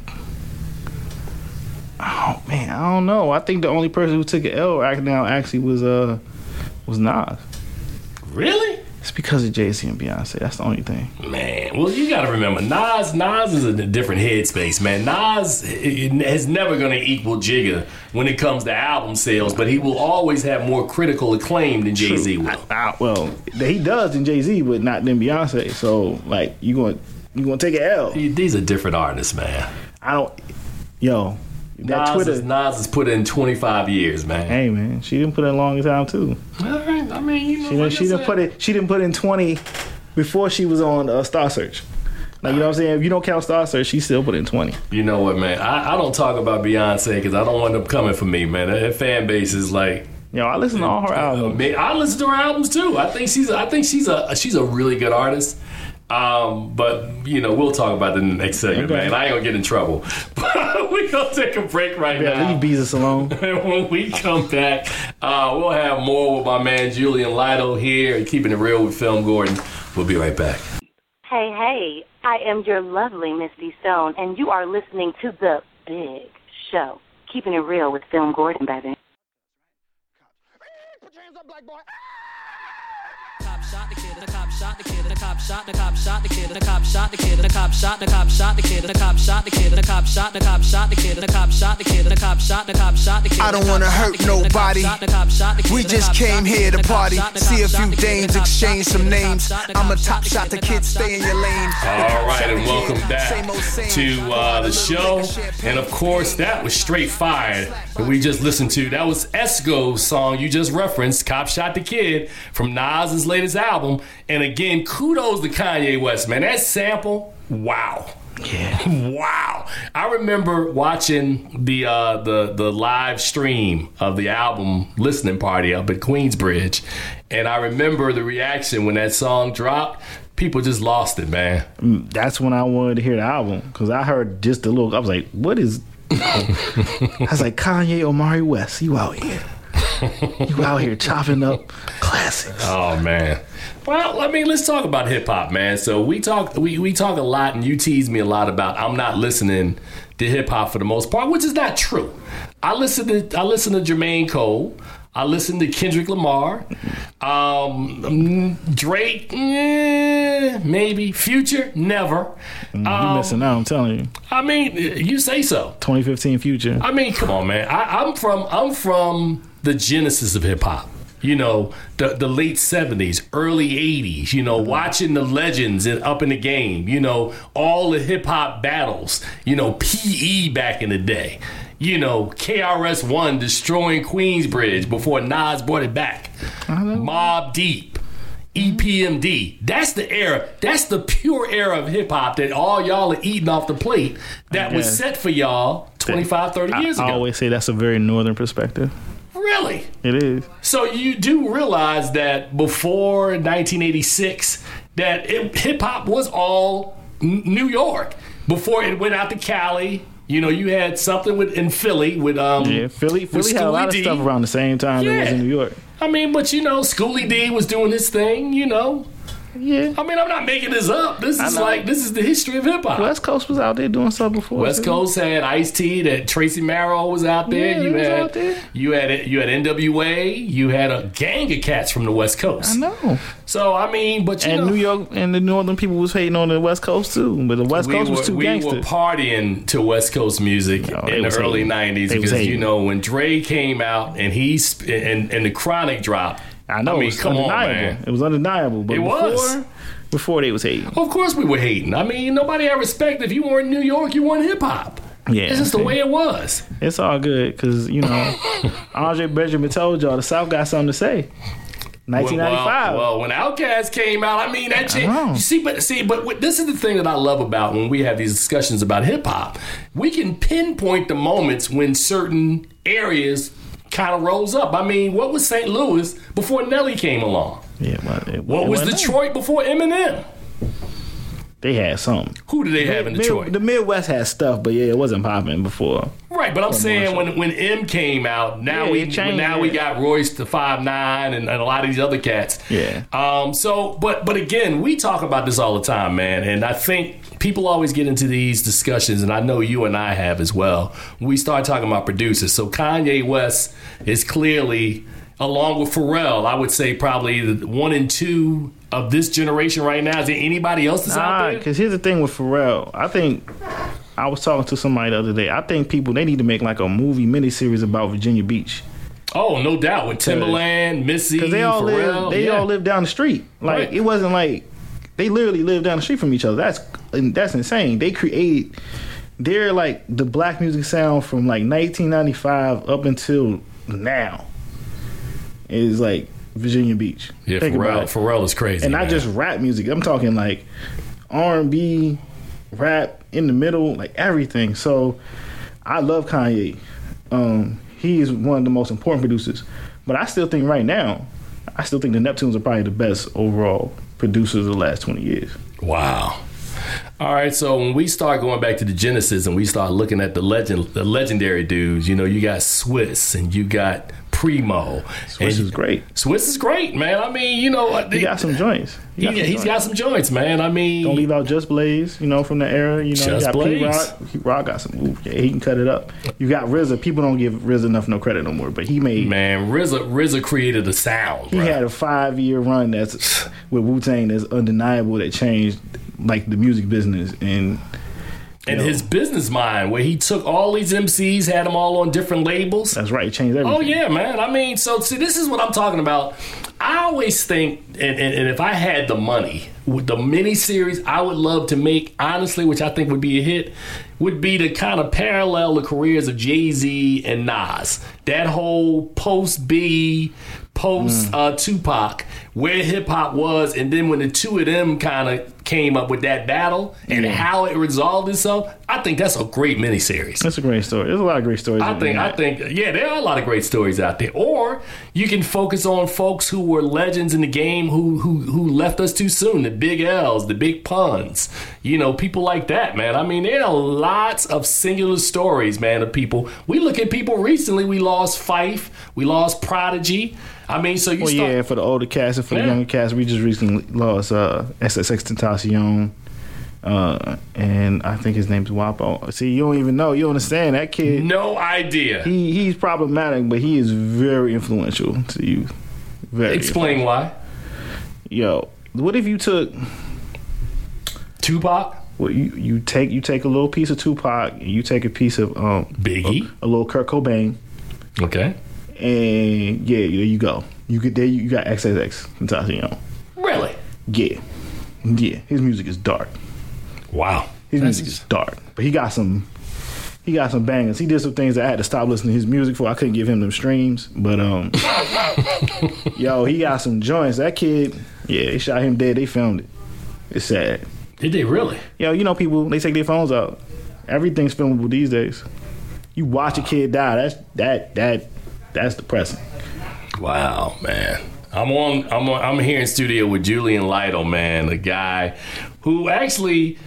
D: Oh man, I don't know. I think the only person who took an L right now actually was uh was Nas.
A: Really?
D: Because of Jay Z and Beyonce. That's the only thing.
A: Man, well, you got to remember, Nas. Nas is in a different headspace, man. Nas is never going to equal Jigga when it comes to album sales, but he will always have more critical acclaim than Jay Z will.
D: I, well, he does than Jay Z, but not than Beyonce. So, like, you going you gonna take an L?
A: These are different artists, man.
D: I don't. Yo, that
A: Nas,
D: Twitter.
A: is, Nas has put in 25 years, man.
D: Hey man, she didn't put in a long time too.
A: All right, I mean, you know,
D: She
A: like
D: didn't, she didn't put it. She didn't put in twenty before she was on uh, Star Search. Like you know what I'm saying? If you don't count Star Search, she still put in twenty.
A: You know what, man? I, I don't talk about Beyonce because I don't want them coming for me, man. That fan base is like.
D: Yo, I listen to all her albums.
A: I listen to her albums too. I think she's. I think she's a. She's a really good artist. Um, but you know, we'll talk about that in the next segment,
D: Okay.
A: man. I ain't gonna get in trouble. But we gonna take a break right
D: Yeah,
A: now.
D: leave Beezus alone.
A: And when we come back, uh, we'll have more with my man Julian Lytle here, and keeping it reel with Film Gordon. We'll be right back.
E: Hey, hey, I am your lovely Misty Stone, and you are listening to The Big Show. Keeping it reel with Film Gordon, baby.
F: cop shot the kid, the cop shot the kid, and the cop shot the cop shot the kid, and the cop shot the kid, and the cop shot the cop shot the kid, and the cop shot the kid, and the cop shot the cop shot the kid, and the cop shot the kid, and the cop shot the cop shot the kid.
C: I don't wanna hurt nobody. We just came here to party, see a few dames, exchange some names. I'm a top shot, the kid, stay in your lane.
A: All right, and welcome back
C: Same old same.
A: to uh, the show. And of course, that was straight fired that we just listened to. That was Esco's song you just referenced, Cop Shot the Kid, from Nas's latest album. And again, kudos to Kanye West, man. That sample, wow. Yeah. wow. I remember watching the uh, the the live stream of the album listening party up at Queensbridge. And I remember the reaction when that song dropped. People just lost it, man.
D: That's when I wanted to hear the album because I heard just a little. I was like, "What is?" I was like, "Kanye, Omari West, you out here? You out here chopping up classics?"
A: Oh man. Well, I mean, let's talk about hip hop, man. So we talk we, we talk a lot and you tease me a lot about I'm not listening to hip hop for the most part, which is not true. I listen to I listen to Jermaine Cole. I listen to Kendrick Lamar. Um, Drake, eh, maybe. Future, never.
D: You
A: Um,
D: missing out? I'm telling you.
A: I mean, you say so.
D: 2015 Future.
A: I mean, come on, man. I, I'm from I'm from the genesis of hip hop. You know, the the late seventies, early eighties. You know, watching the legends and up in the game. You know, all the hip hop battles. You know, PE back in the day. You know, KRS One destroying Queensbridge before Nas brought it back. Uh-huh. Mobb Deep. EPMD. That's the era. That's the pure era of hip hop that all y'all are eating off the plate that was set for y'all 25, 30
D: I,
A: years
D: I
A: ago.
D: I always say that's a very northern perspective.
A: Really?
D: It is.
A: So you do realize that before 1986, that hip hop was all New York. Before it went out to Cali, you know, you had something with in Philly with um.
D: Yeah, Philly. Philly had a lot
A: Schooly
D: of stuff around the same time that was
A: Yeah.
D: in New York.
A: I mean, but you know, Schooly D was doing his thing. You know,
D: Yeah.
A: I mean, I'm not making this up. This is like this is the history of hip hop.
D: West Coast was out there doing stuff before.
A: West
D: too.
A: Coast had Ice T. That Tracy Marrow was out there.
D: Yeah,
A: you had
D: out there.
A: you had you had NWA. You had a gang of cats from the West Coast.
D: I know.
A: So I mean, but you
D: And
A: know,
D: New York and the northern people was hating on the West Coast too, but the West
A: we
D: Coast
A: were,
D: was too
A: we
D: gangster.
A: were partying to West Coast music
D: No,
A: in the early
D: hating.
A: '90s
D: They
A: because you know when Dre came out and he and and the Chronic dropped.
D: I know.
A: I mean,
D: it was
A: come on,
D: undeniable.
A: man.
D: It was undeniable. But
A: It
D: before,
A: was.
D: before they was hating.
A: Of course, we were hating. I mean, nobody had respect. If you weren't in New York, you weren't hip hop.
D: Yeah,
A: It's just the way it was.
D: It's all good because you know Andre Benjamin told y'all the South got something to say. 1995.
A: Well, well, when Outkast came out, I mean that changed. You see, but see, but what, this is the thing that I love about when we have these discussions about hip hop. We can pinpoint the moments when certain areas kind of rose up. I mean, what was St. Louis before Nelly came along?
D: yeah, but it,
A: What was Detroit before Eminem?
D: They had something.
A: Who did they have in
D: Mid-
A: Detroit?
D: the Midwest had stuff, but yeah, it wasn't popping before.
A: Right, but I'm saying
D: Marshall.
A: when when M came out, now
D: Yeah,
A: we
D: changed,
A: now we got Royce da five nine and, and a lot of these other cats.
D: Yeah.
A: Um. So, but but again, we talk about this all the time, man, and I think people always get into these discussions, and I know you and I have as well. We start talking about producers, so Kanye West is clearly. Along with Pharrell, I would say probably the one and two of this generation right now? Is there anybody else that's
D: Nah,
A: out there?
D: because here's the thing with Pharrell. I think I was talking to somebody the other day. I think people they need to make like a movie miniseries about Virginia Beach
A: Oh, no doubt with Timbaland, Missy,
D: because they all
A: Pharrell.
D: live they
A: yeah.
D: all live down the street. Like
A: Right.
D: it wasn't like they literally live down the street from each other. That's that's insane. They created they're like the black music sound from like 1995 up until now is like Virginia Beach.
A: Yeah,
D: Think
A: Pharrell. Pharrell is crazy.
D: and not
A: man.
D: just rap music. I'm talking like R and B, rap in the middle, like everything. So I love Kanye. Um, he is one of the most important producers. But I still think right now, I still think the Neptunes are probably the best overall producers of the last 20 years.
A: Wow. All right, so when we start going back to the Genesis and we start looking at the legend, the legendary dudes, you know, you got Swizz and you got Primo.
D: Swizz
A: and
D: is great.
A: Swizz is great, man. I mean, you know,
D: He got some joints. He got some
A: has
D: joints.
A: got some joints, man. I mean,
D: Don't leave out Just Blaze, you know, from the era. You know,
A: Just
D: you got
A: Blaze.
D: Pete Rock. Rock got some. Ooh, yeah, he can cut it up. You got RZA. People don't give RZA enough no credit no more, but he made.
A: man, RZA, RZA created a sound.
D: He
A: bruh.
D: had a five year run that's with Wu Tang that's undeniable that changed like the music business and
A: and his business mind, where he took all these MCs, had them all on different labels.
D: that's right, it changed everything.
A: Oh yeah, man. I mean, so see, this is what I'm talking about. I always think, and, and, and if I had the money, with the miniseries I would love to make, honestly, which I think would be a hit, would be to kind of parallel the careers of Jay Z and Nas. That whole post B, post uh, Tupac, where hip hop was, and then when the two of them kind of came up with that battle and how it resolved itself, I think that's a great miniseries.
D: That's a great story. There's a lot of great stories.
A: I think I think yeah, there are a lot of great stories out there. Or you can focus on folks who were legends in the game who who who left us too soon. The big L's, the big puns, you know, people like that, man. I mean, there are lots of singular stories, man, of people. We look at people recently. We lost Phife, we lost Prodigy. I mean, so you
D: Well,
A: start.
D: yeah, for the older cast and for
A: Yeah.
D: the younger cast, we just recently lost uh, XXX Tentacion. Uh, and I think his name's Wopo. See, you don't even know. You don't understand that kid.
A: No idea.
D: He he's problematic, but he is very influential to you. Very.
A: Explain why.
D: Yo, what if you took
A: Tupac,
D: well, you, you take you take a little piece of Tupac, and you take a piece of um
A: Biggie.
D: a, a little Kurt Cobain,
A: Okay.
D: And yeah, there you go. You get there, you got XXX Tentacion.
A: Really?
D: Yeah, yeah. His music is dark.
A: Wow.
D: His
A: That's-
D: music is dark, but he got some. He got some bangers. He did some things that I had to stop listening to his music for. I couldn't give him them streams, but um, yo, he got some joints. That kid, yeah, they shot him dead. They filmed it. It's sad.
A: Did they really?
D: Yo, you know people they take their phones out. Everything's filmable these days. You watch a kid die. That's that that that's depressing.
A: Wow, man. I'm on. I'm on. I'm here in studio with Julian Lytle, man, a guy who actually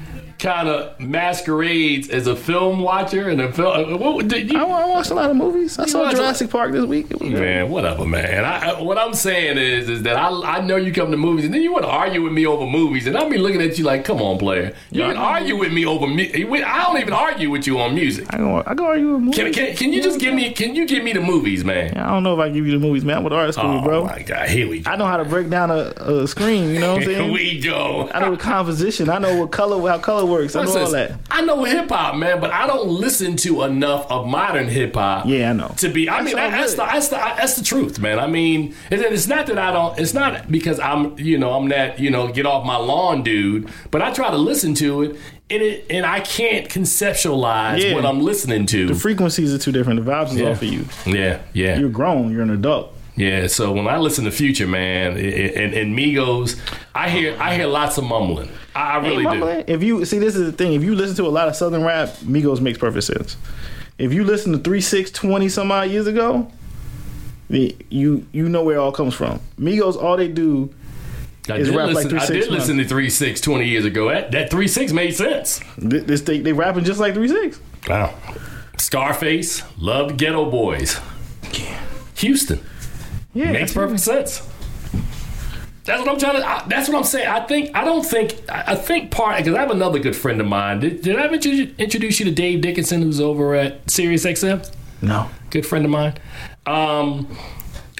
A: kind of masquerades as a film watcher and a film. Uh, what did you?
D: I, I watched a lot of movies. I saw
A: watch a
D: Jurassic Park this week. It was great.
A: Man, whatever, man. I, I, what I'm saying is, is that I, I know you come to movies and then you want to argue with me over movies, and I'll be looking at you like, come on, player. You can argue with me over me. I don't even argue with you on music.
D: I go I go argue with movies.
A: Can, can, can you just give me? Can you give me the movies, man?
D: I don't know if I give you the movies, man. I'm with art school,
A: Oh
D: bro.
A: my god, here we go.
D: I know how to break down a, a screen. You know what I'm
A: Here
D: saying?
A: we go.
D: I know the composition. I know what color, how color works. I know all that.
A: I know hip hop, man, but I don't listen to enough of modern hip hop.
D: Yeah, I know.
A: To be, I
D: That's
A: mean, that, that's, the, that's the that's the truth, man. I mean, and it's not that I don't. It's not because I'm, you know, I'm that, you know, get off my lawn, dude. But I try to listen to it, and it, and I can't conceptualize
D: Yeah.
A: what I'm listening to.
D: The frequencies are too different. The vibes is off of you.
A: yeah, yeah.
D: You're grown. You're an adult.
A: Yeah, so when I listen to Future, man, i- i- and, and Migos, I hear I hear lots of mumbling. I, I really do.
D: Mama, If you see, this is the thing. If you listen to a lot of Southern rap, Migos makes perfect sense. If you listen to Three Six Twenty some odd years ago, the- you you know where it all comes from. Migos, all they do,
A: I
D: It's
A: did,
D: rap like
A: listen, I
D: 3-6
A: did
D: now.
A: listen to 3 6 20 years ago. That, that 3 6 made sense.
D: th- this they, they rapping just like Three Six.
A: Wow. Scarface, loved Geto Boys. Houston.
D: Yeah,
A: Makes perfect sense. That's what I'm trying to. I, that's what I'm saying. I think. I don't think. I, I think part because I have another good friend of mine. Did, did I introduce you to Dave Dickinson, who's over at Sirius XM?
D: No,
A: Good friend of mine. Um,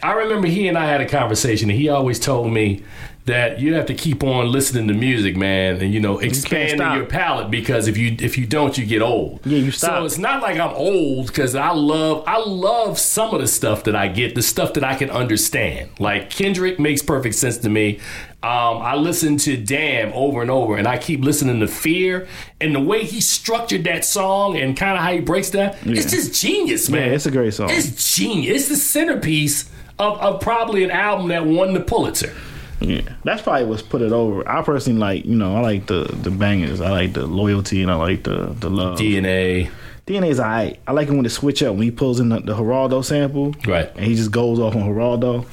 A: I remember he and I had a conversation, and he always told me, that you have to keep on listening to music, man, and you know expanding
D: stop.
A: your palate because if you if you don't, you get old.
D: Yeah, you stop.
A: So it's not like I'm old because I love I love some of the stuff that I get, the stuff that I can understand. Like Kendrick makes perfect sense to me. Um, I listen to Damn over and over, and I keep listening to Fear, and the way he structured that song and kind of how he breaks that, it's just genius, man.
D: Yeah, it's a great song.
A: It's genius. It's the centerpiece of, of probably an album that won the Pulitzer.
D: Yeah, that's probably what's put it over. I personally like, you know, I like the the bangers. I like the loyalty and I like the the love.
A: DNA.
D: DNA's alright. I like it when it switch up when he pulls in the, the Geraldo sample,
A: Right.
D: And he just goes off on Geraldo.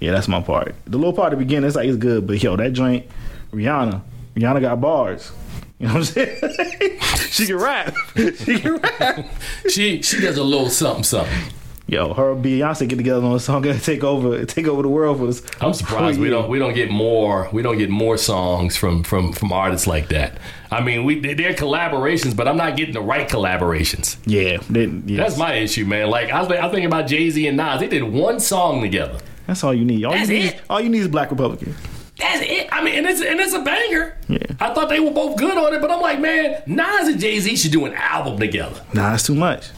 D: Yeah, that's my part. The little part at the beginning, it's like it's good, but yo, that joint, Rihanna, Rihanna got bars. You know what I'm saying? she can rap. she can rap.
A: She she does a little something something.
D: Yo, her and Beyonce get together on a song gonna take over take over the world for us.
A: I'm surprised we don't we don't get more we don't get more songs from from from artists like that. I mean, we they're collaborations, but I'm not getting the right collaborations.
D: Yeah, they, yes.
A: That's my issue, man. Like I, I think about Jay Z and Nas. They did one song together.
D: That's all you need. All
A: That's
D: you need,
A: it.
D: Is, all you need is Black Republican.
A: That's it. I mean, and it's and it's a banger.
D: Yeah.
A: I thought they were both good on it, but I'm like, man, Nas and Jay Z should do an album together.
D: Nah, that's too much.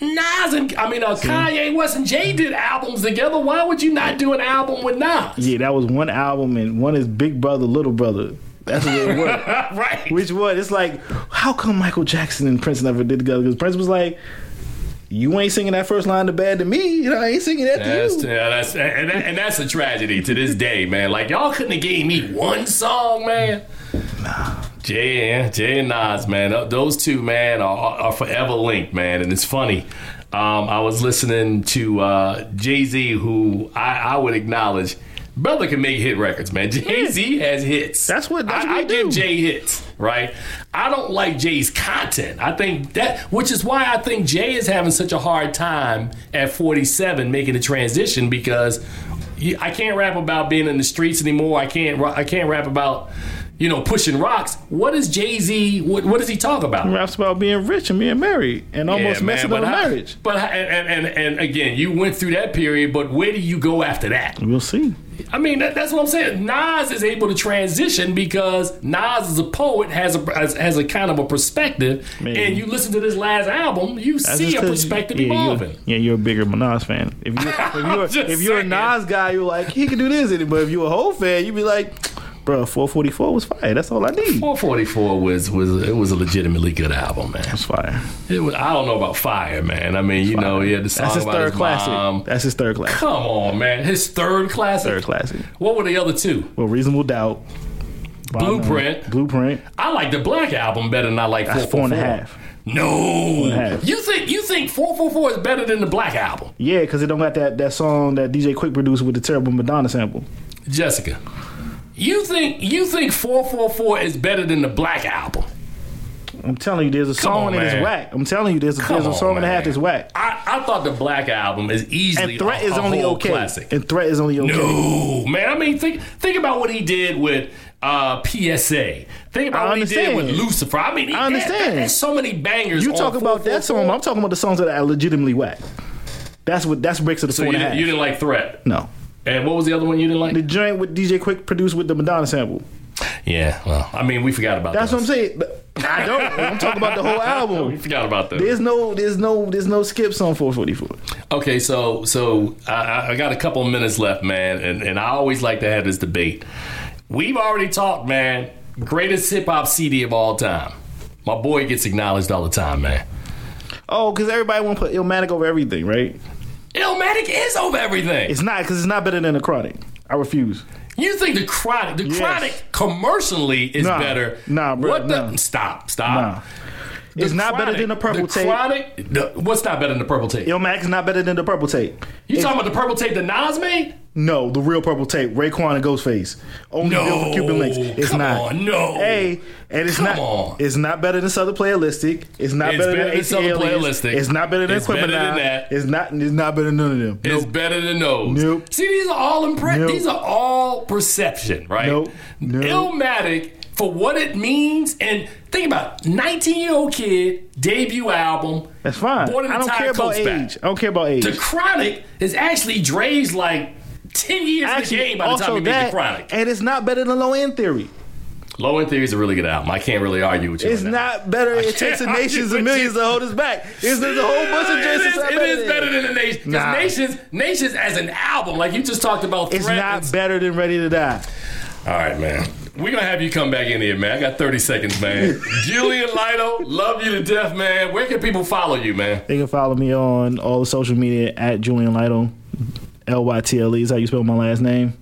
A: Nas and I mean, uh, Kanye West and Jay did albums together. Why would you not do an album with Nas?
D: Yeah, that was one album, and one is Big Brother, Little Brother. That's the way it worked.
A: right.
D: Which one? It's like, how come Michael Jackson and Prince never did together? Because Prince was like, you ain't singing that first line to bad to me. You know, I ain't singing that
A: That's,
D: to you.
A: yeah, that's and, that, and that's a tragedy to this day, man. Like y'all couldn't have gave me one song, man. Nah. Jay, and Jay and Nas, man, those two, man, are, are forever linked, man. And it's funny. Um, I was listening to uh, Jay Z, who I, I would acknowledge, brother can make hit records, man. Jay Z has hits.
D: That's what- that's
A: I,
D: what
A: I give. Jay hits, right? I don't like Jay's content. I think that, which is why I think Jay is having such a hard time at 47 making the transition because I can't rap about being in the streets anymore. I can't. I can't rap about you know pushing rocks. What is Jay Z? What, what does he talk about?
D: He raps about being rich and being married and almost
A: Yeah,
D: messing
A: man,
D: up a marriage.
A: But and, and and again, you went through that period. But where do you go after that?
D: We'll see.
A: I mean, that, that's what I'm saying. Nas is able to transition because Nas, is a poet, has a has, has a kind of a perspective.
D: Man.
A: And you listen to this last album, you
D: That's
A: see a perspective
D: you- yeah,
A: evolving.
D: You're, yeah, you're a bigger Nas fan. If you if you're if you're a. Nas guy, you're like he can do this. But if you're a whole fan, you'd be like, bro, 444 was fire. That's all I need.
A: 444 was was it was a legitimately good album, man.
D: It's fire.
A: It was, I don't know about fire, man. I mean, you know, he had the song
D: That's his third
A: his
D: classic.
A: mom.
D: That's his third classic.
A: Come on, man. His third classic.
D: Third classic.
A: What were the other two?
D: Well, reasonable doubt.
A: Blueprint.
D: Blueprint.
A: I like the Black album better than I like
D: That's four and
A: 444. No,
D: and a half.
A: you think you think 444 is better than the Black album?
D: Yeah, because it don't got that, that song that DJ Quik produced with the terrible Madonna sample.
A: Jessica, you think you think 444 is better than the Black album?
D: I'm telling you, there's a
A: Come
D: song
A: on,
D: that is
A: man.
D: whack. I'm telling you, there's a,
A: Come
D: there's a
A: on,
D: song and a half
A: man.
D: that's whack.
A: I, I thought the Black album is easily
D: And Threat
A: a,
D: is
A: a
D: only
A: whole
D: okay.
A: classic.
D: And Threat is only okay.
A: No, man. I mean, think think about what he did with uh, PSA. Think about
D: I
A: what he did with. Lucifer. I mean, he,
D: I understand.
A: There's so many bangers.
D: You
A: on
D: talk about that
A: 444.
D: song. I'm talking about the songs that are legitimately whack. That's what that's breaks to the
A: So
D: four
A: you
D: and a
A: didn't,
D: half.
A: you didn't like Threat.
D: no,
A: And what was the other one you didn't like?
D: the joint with DJ Quik produced with the Madonna sample.
A: yeah, well, I mean, we forgot about
D: That's
A: those.
D: what I'm saying. But I don't. I'm talking about the whole album.
A: We forgot about that.
D: There's no, there's no, there's no skips on 444.
A: Okay, so so I- I, I got a couple of minutes left, man, and, and I always like to have this debate. We've already talked, man. Greatest hip hop CD of all time. My boy gets acknowledged all the time, man.
D: Oh, because everybody want to put Illmatic over everything, right?
A: Illmatic is over everything.
D: It's not because it's not better than the Chronic. I refuse.
A: You think the chronic, the
D: Yes.
A: chronic commercially is
D: Nah.
A: better?
D: Nah, bro,
A: What the?
D: nah.
A: Stop, stop.
D: Nah.
A: The
D: It's not better than the Purple
A: the
D: Tape.
A: Chronic, the, what's not better than the purple tape?
D: Illmatic is not better than the Purple Tape.
A: you
D: It's-
A: talking about the purple tape that Nas made?
D: No, the real Purple Tape. Raekwon and Ghostface. Only
A: No,
D: built for Cuban links. It's
A: come
D: not.
A: on, no.
D: Hey, and it's
A: Come
D: not.
A: on.
D: It's not better than Southern Playalistic. It's not
A: It's
D: better,
A: better
D: than,
A: than Southern Playalistic.
D: It's not better than
A: It's better than that.
D: It's not. It's not better than none of them.
A: It's better than those.
D: Nope.
A: See, these are all impre-
D: Nope.
A: These are all perception, right?
D: Nope. Nope.
A: Illmatic for what it means, and think about nineteen year old kid debut album.
D: That's fine. I don't care about age. I don't care about age.
A: The Chronic is actually Dre's like ten years in the game by the time he made the Chronic.
D: and it's not better than Low End Theory.
A: Low End Theory is a really good album. I can't really argue with you.
D: It's
A: that.
D: not better. It takes a nations and millions
A: you.
D: to hold us back. It's, there's a whole bunch of
A: It
D: Jason.
A: is, it is better than the Nation.
D: Nah.
A: Nations, Nations as an album, like you just talked about.
D: It's not better than Ready to Die.
A: All right, man. We're gonna have you come back in here, man. I got 30 seconds, man. Julian Lytle, love you to death, man. Where can people follow you, man?
D: They can follow me on all the social media at Julian Lytle. L Y T L E is how you spell my last name.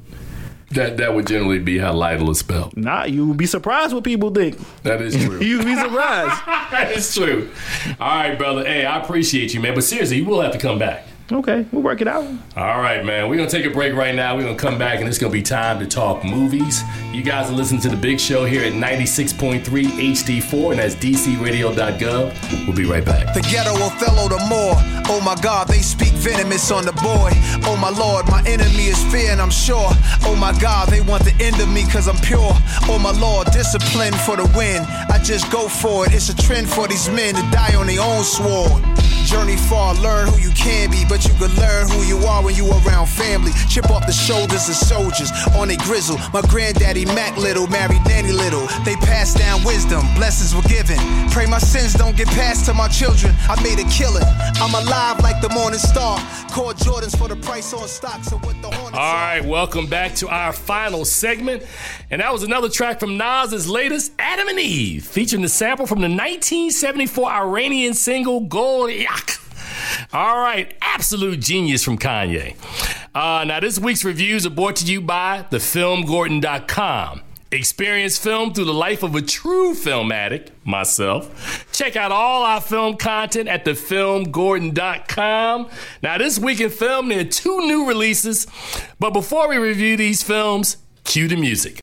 A: That that would generally be how Lytle is spelled.
D: Nah, you would be surprised what people think.
A: That is true.
D: You'd be surprised.
A: that is true. All right, brother. Hey, I appreciate you, man. But seriously, you will have to come back.
D: Okay, we'll work it out.
A: All right, man. We're going to take a break right now. We're going to come back, and it's going to be time to talk movies. You guys are listening to The Big Show here at 96.3 HD4, and that's dcradio.gov. We'll be right back.
C: The ghetto Othello the more. Oh my God, they speak venomous on the boy. Oh my Lord, my enemy is fear, and I'm sure. Oh my God, they want the end of me cause I'm pure. Oh my Lord, discipline for the win. I just go for it. It's a trend for these men to die on their own sword. Journey far, learn who you can be, but you can learn who you are when you around family. Chip off the shoulders of soldiers on a grizzle. My granddaddy Mac Little married Nanny Little. They passed down wisdom, blessings were given. Pray my sins don't get passed to my children. I made a killing. I'm alive like the morning star. Call Jordans for the price on stock. So what the Hornets
A: All
C: are.
A: welcome back to our final segment. And that was another track from Nas's latest, Adam and Eve, featuring the sample from the 1974 Iranian single Gol-e Yakh. All right, absolute genius from Kanye. Uh, now, this week's reviews are brought to you by thefilmgordon.com. Experience film through the life of a true film addict, myself. Check out all our film content at thefilmgordon.com. Now, this week in film, there are two new releases. But before we review these films, cue the music.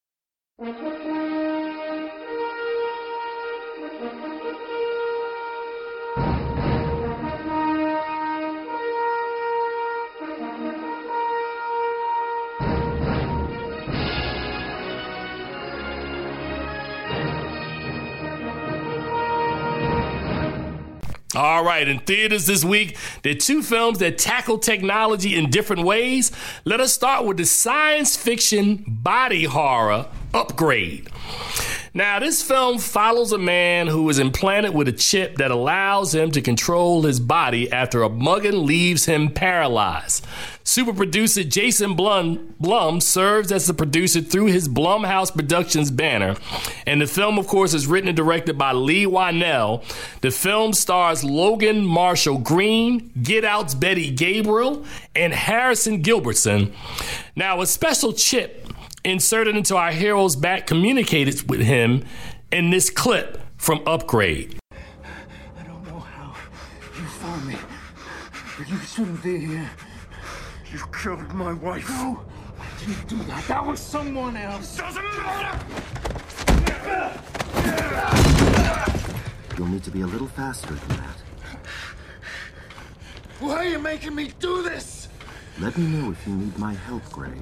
A: Right, in theaters this week, there are two films that tackle technology in different ways. Let us start with the science fiction body horror Upgrade. Now, this film follows a man who is implanted with a chip that allows him to control his body after a muggin leaves him paralyzed. Super producer Jason Blum, Blum serves as the producer through his Blumhouse Productions banner. And the film, of course, is written and directed by Leigh Whannell. The film stars Logan Marshall Green, Get Out's Betty Gabriel, and Harrison Gilbertson. Now, a special chip inserted into our hero's back communicated with him in this clip from Upgrade.
G: I don't know how you found me, but you shouldn't be here. You killed my wife. No, I didn't do that. That was someone else. It Doesn't matter.
H: You'll need to be a little faster than that.
G: Why are you making me do this?
H: Let me know if you need my help, Gray.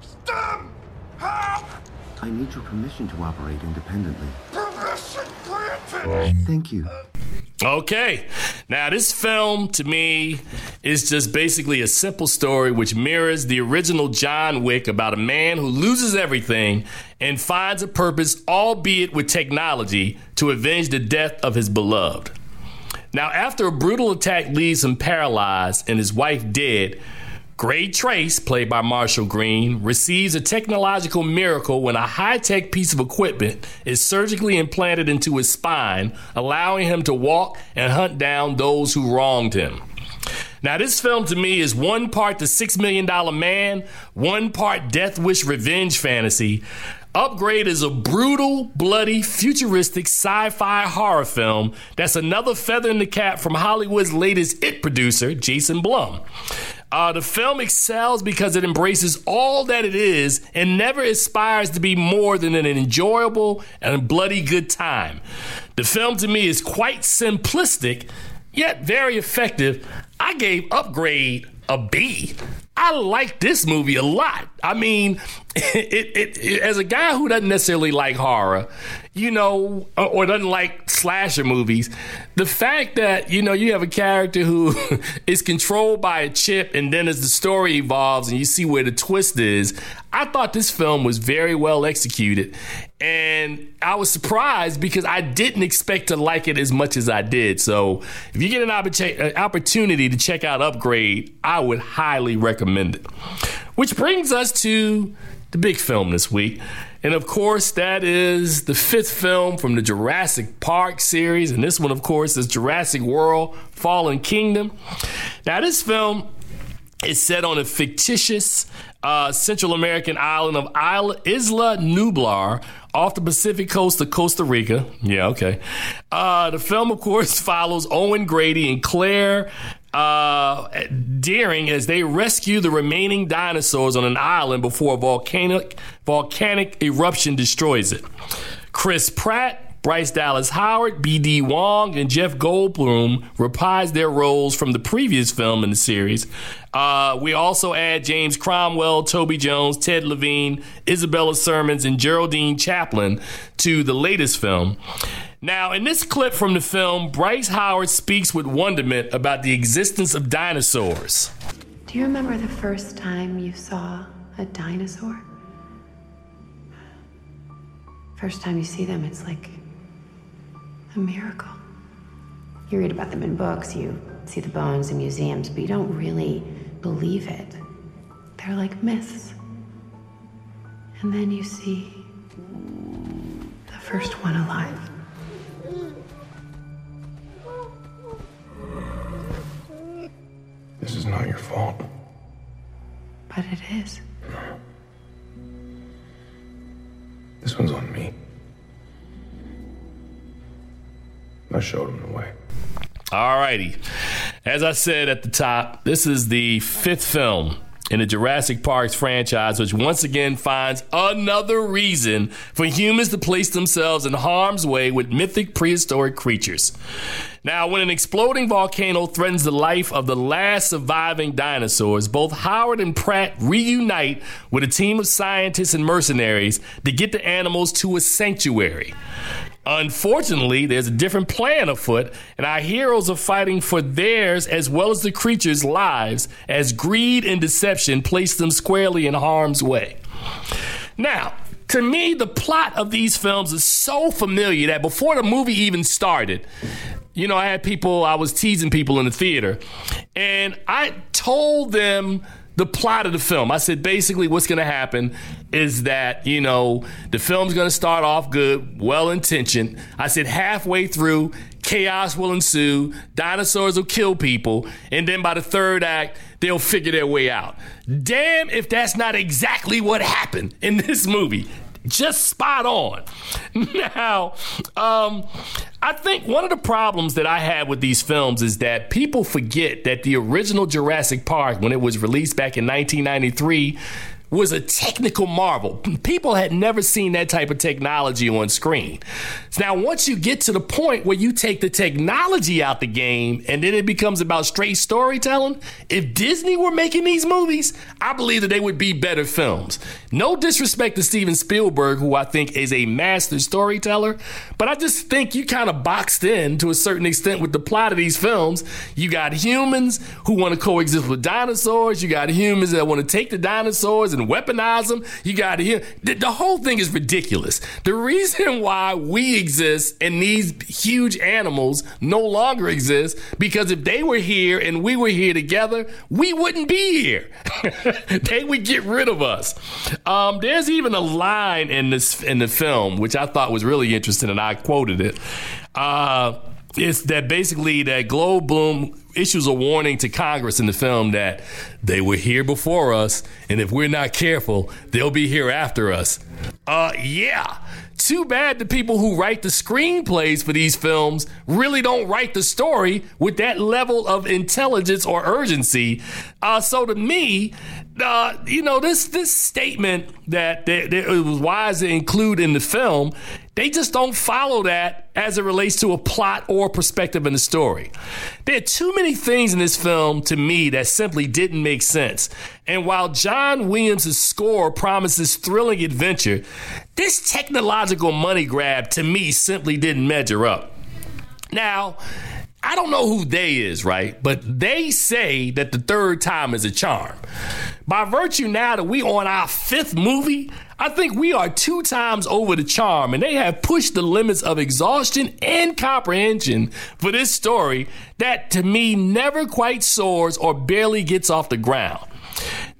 G: Stop! Help!
H: I need your permission to operate independently.
G: Permission granted.
H: Thank you.
A: Okay. Now, this film to me is just basically a simple story which mirrors the original John Wick about a man who loses everything and finds a purpose, albeit with technology, to avenge the death of his beloved. Now, after a brutal attack leaves him paralyzed and his wife dead, Gray Trace, played by Marshall Green, receives a technological miracle when a high tech piece of equipment is surgically implanted into his spine, allowing him to walk and hunt down those who wronged him. Now, this film to me is one part The Six Million Dollar Man, one part Death Wish revenge fantasy. Upgrade is a brutal, bloody, futuristic sci fi horror film that's another feather in the cap from Hollywood's latest It producer, Jason Blum. Uh, the film excels because it embraces all that it is and never aspires to be more than an enjoyable and bloody good time. The film to me is quite simplistic, yet very effective. I gave Upgrade a B. I like this movie a lot. I mean, it, it, it, as a guy who doesn't necessarily like horror, you know, or, or doesn't like slasher movies, the fact that you know you have a character who is controlled by a chip, and then as the story evolves and you see where the twist is, I thought this film was very well executed, and I was surprised because I didn't expect to like it as much as I did. So, if you get an opportu- opportunity to check out Upgrade, I would highly recommend it. Which brings us to the big film this week. And of course, that is the fifth film from the Jurassic Park series. And this one, of course, is Jurassic World Fallen Kingdom. Now, this film is set on a fictitious uh, Central American island of Isla Nublar off the Pacific coast of Costa Rica. Yeah, okay. Uh, the film, of course, follows Owen Grady and Claire uh, Dearing as they rescue the remaining dinosaurs on an island before a volcanic volcanic eruption destroys it. Chris Pratt, Bryce Dallas Howard, B.D. Wong, and Jeff Goldblum reprise their roles from the previous film in the series. Uh, we also add James Cromwell, Toby Jones, Ted Levine, Isabella Sermons, and Geraldine Chaplin to the latest film. Now, in this clip from the film, Bryce Howard speaks with wonderment about the existence of dinosaurs.
I: Do you remember the first time you saw a dinosaur? First time you see them, it's like a miracle. You read about them in books, you see the bones in museums, but you don't really believe it. They're like myths. And then you see the first one alive.
J: This is not your fault.
I: But it is.
J: This one's on me. I showed him the way.
A: Alrighty. As I said at the top, this is the fifth film in the Jurassic Parks franchise, which once again finds another reason for humans to place themselves in harm's way with mythic prehistoric creatures. Now, when an exploding volcano threatens the life of the last surviving dinosaurs, both Howard and Pratt reunite with a team of scientists and mercenaries to get the animals to a sanctuary. Unfortunately, there's a different plan afoot, and our heroes are fighting for theirs as well as the creatures' lives as greed and deception place them squarely in harm's way. Now, to me, the plot of these films is so familiar that before the movie even started, you know, I had people, I was teasing people in the theater, and I told them the plot of the film. I said basically what's going to happen is that, you know, the film's going to start off good, well intentioned. I said halfway through, chaos will ensue, dinosaurs will kill people, and then by the third act, they'll figure their way out. Damn if that's not exactly what happened in this movie just spot on. Now, um, I think one of the problems that I have with these films is that people forget that the original Jurassic Park, when it was released back in 1993, was a technical marvel. People had never seen that type of technology on screen. Now, once you get to the point where you take the technology out of the game and then it becomes about straight storytelling, if Disney were making these movies, I believe that they would be better films. No disrespect to Steven Spielberg, who I think is a master storyteller, but I just think you kind of boxed in to a certain extent with the plot of these films. You got humans who want to coexist with dinosaurs, you got humans that want to take the dinosaurs and weaponize them. You got to hear the, the whole thing is ridiculous. The reason why we exist and these huge animals no longer exist because if they were here and we were here together, we wouldn't be here. they would get rid of us. Um, there's even a line in this in the film which I thought was really interesting, and I quoted it. Uh, it's that basically that Goldblum issues a warning to Congress in the film that they were here before us, and if we're not careful, they'll be here after us. Uh, yeah. Too bad the people who write the screenplays for these films really don't write the story with that level of intelligence or urgency. Uh, so to me, uh, you know, this this statement that, that, that it was wise to include in the film, they just don't follow that as it relates to a plot or perspective in the story. There are too many things in this film to me that simply didn't make sense. And while John Williams' score promises thrilling adventure, this technological money grab to me simply didn't measure up. Now, I don't know who they is, right? But they say that the third time is a charm. By virtue now that we on our fifth movie, I think we are two times over the charm, and they have pushed the limits of exhaustion and comprehension for this story that to me never quite soars or barely gets off the ground.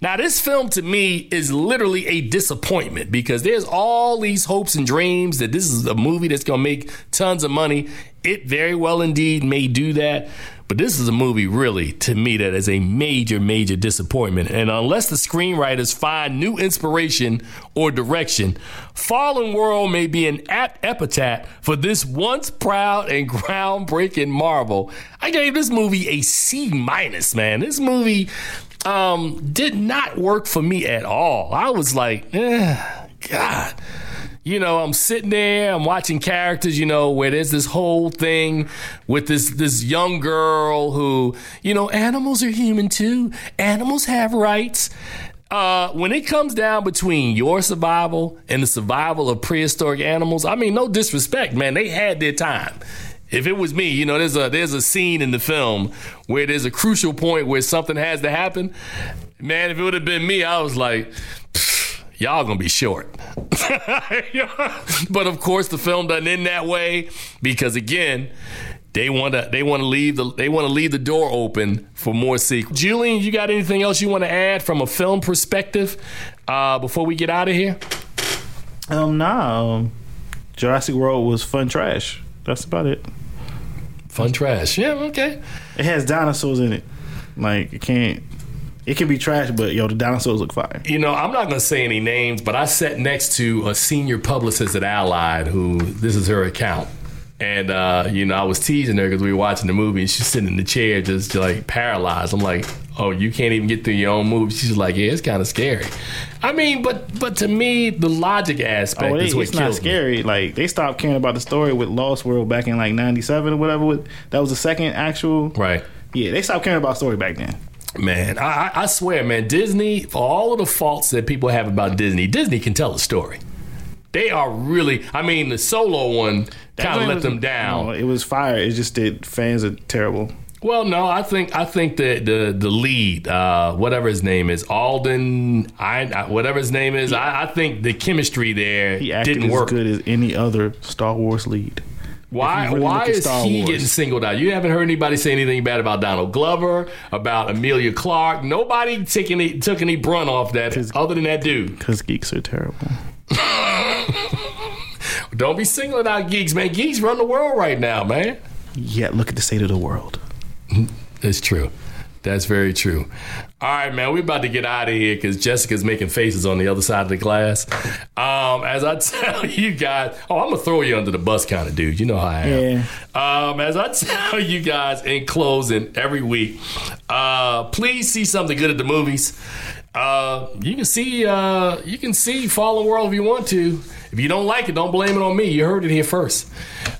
A: Now, this film to me is literally a disappointment because there's all these hopes and dreams that this is a movie that's going to make tons of money. It very well indeed may do that. But this is a movie, really, to me, that is a major, major disappointment. And unless the screenwriters find new inspiration or direction, Fallen World may be an apt epitaph for this once proud and groundbreaking marvel. I gave this movie a C minus, man. This movie um, did not work for me at all. I was like, eh, God. You know, I'm sitting there, I'm watching characters, you know, where there's this whole thing with this this young girl who, you know, animals are human too. Animals have rights. Uh, when it comes down between your survival and the survival of prehistoric animals, I mean, no disrespect, man, they had their time if it was me, you know, there's a there's a scene in the film where there's a crucial point where something has to happen. Man, if it would have been me, I was like, y'all gonna be short. but of course, the film doesn't end that way because again, they want to they want to leave the they want to leave the door open for more sequels. Julian, you got anything else you want to add from a film perspective uh, before we get out of here?
D: Um, nah. Um, Jurassic World was fun trash. That's about it.
A: Fun trash. Yeah, okay.
D: It has dinosaurs in it. Like it can't. It can be trash, but yo, the dinosaurs look fire.
A: You know, I'm not going to say any names, but I sat next to a senior publicist at Allied who this is her account. And, uh, you know, I was teasing her because we were watching the movie and she's sitting in the chair just like paralyzed. I'm like, oh, you can't even get through your own movie. She's like, yeah, it's kind of scary. I mean, but but to me, the logic aspect
D: Oh, it,
A: is what
D: it's not
A: kills me.
D: scary. Like they stopped caring about the story with Lost World back in like '97 or whatever. With that was the second actual.
A: Right.
D: Yeah, they stopped caring about story back then.
A: Man, I, I- I swear, man, Disney, for all of the faults that people have about Disney, Disney can tell a story. They are really, I mean, the solo one kind of let
D: was-
A: them down.
D: no, it was fire. It's just that fans are terrible.
A: Well, no, I think I think that the the lead, uh, whatever his name is, Alden, I, I whatever his name is, I, I think the chemistry there
D: He acted
A: didn't work as
D: good as any other Star Wars lead.
A: Why
D: really
A: why is he
D: Wars.
A: getting singled out? You haven't heard anybody say anything bad about Donald Glover, about Emilia Clarke. Nobody taking any, took any brunt off that other than that dude.
D: Because geeks are terrible.
A: Don't be singling out geeks, man. Geeks run the world right now, man.
D: Yeah, look at the state of the world.
A: It's true. That's very true. All right, man, we're about to get out of here because Jessica's making faces on the other side of the glass. Um, as I tell you guys, oh, I'm gonna throw you under the bus, kind of dude. You know how I am. Um, as I tell you guys in closing every week, uh, please see something good at the movies. Uh, you can see uh, you can see Fallen World if you want to. If you don't like it, don't blame it on me. You heard it here first.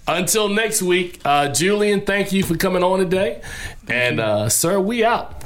A: Until next week, uh, Julian, thank you for coming on today. and uh, sir, we out.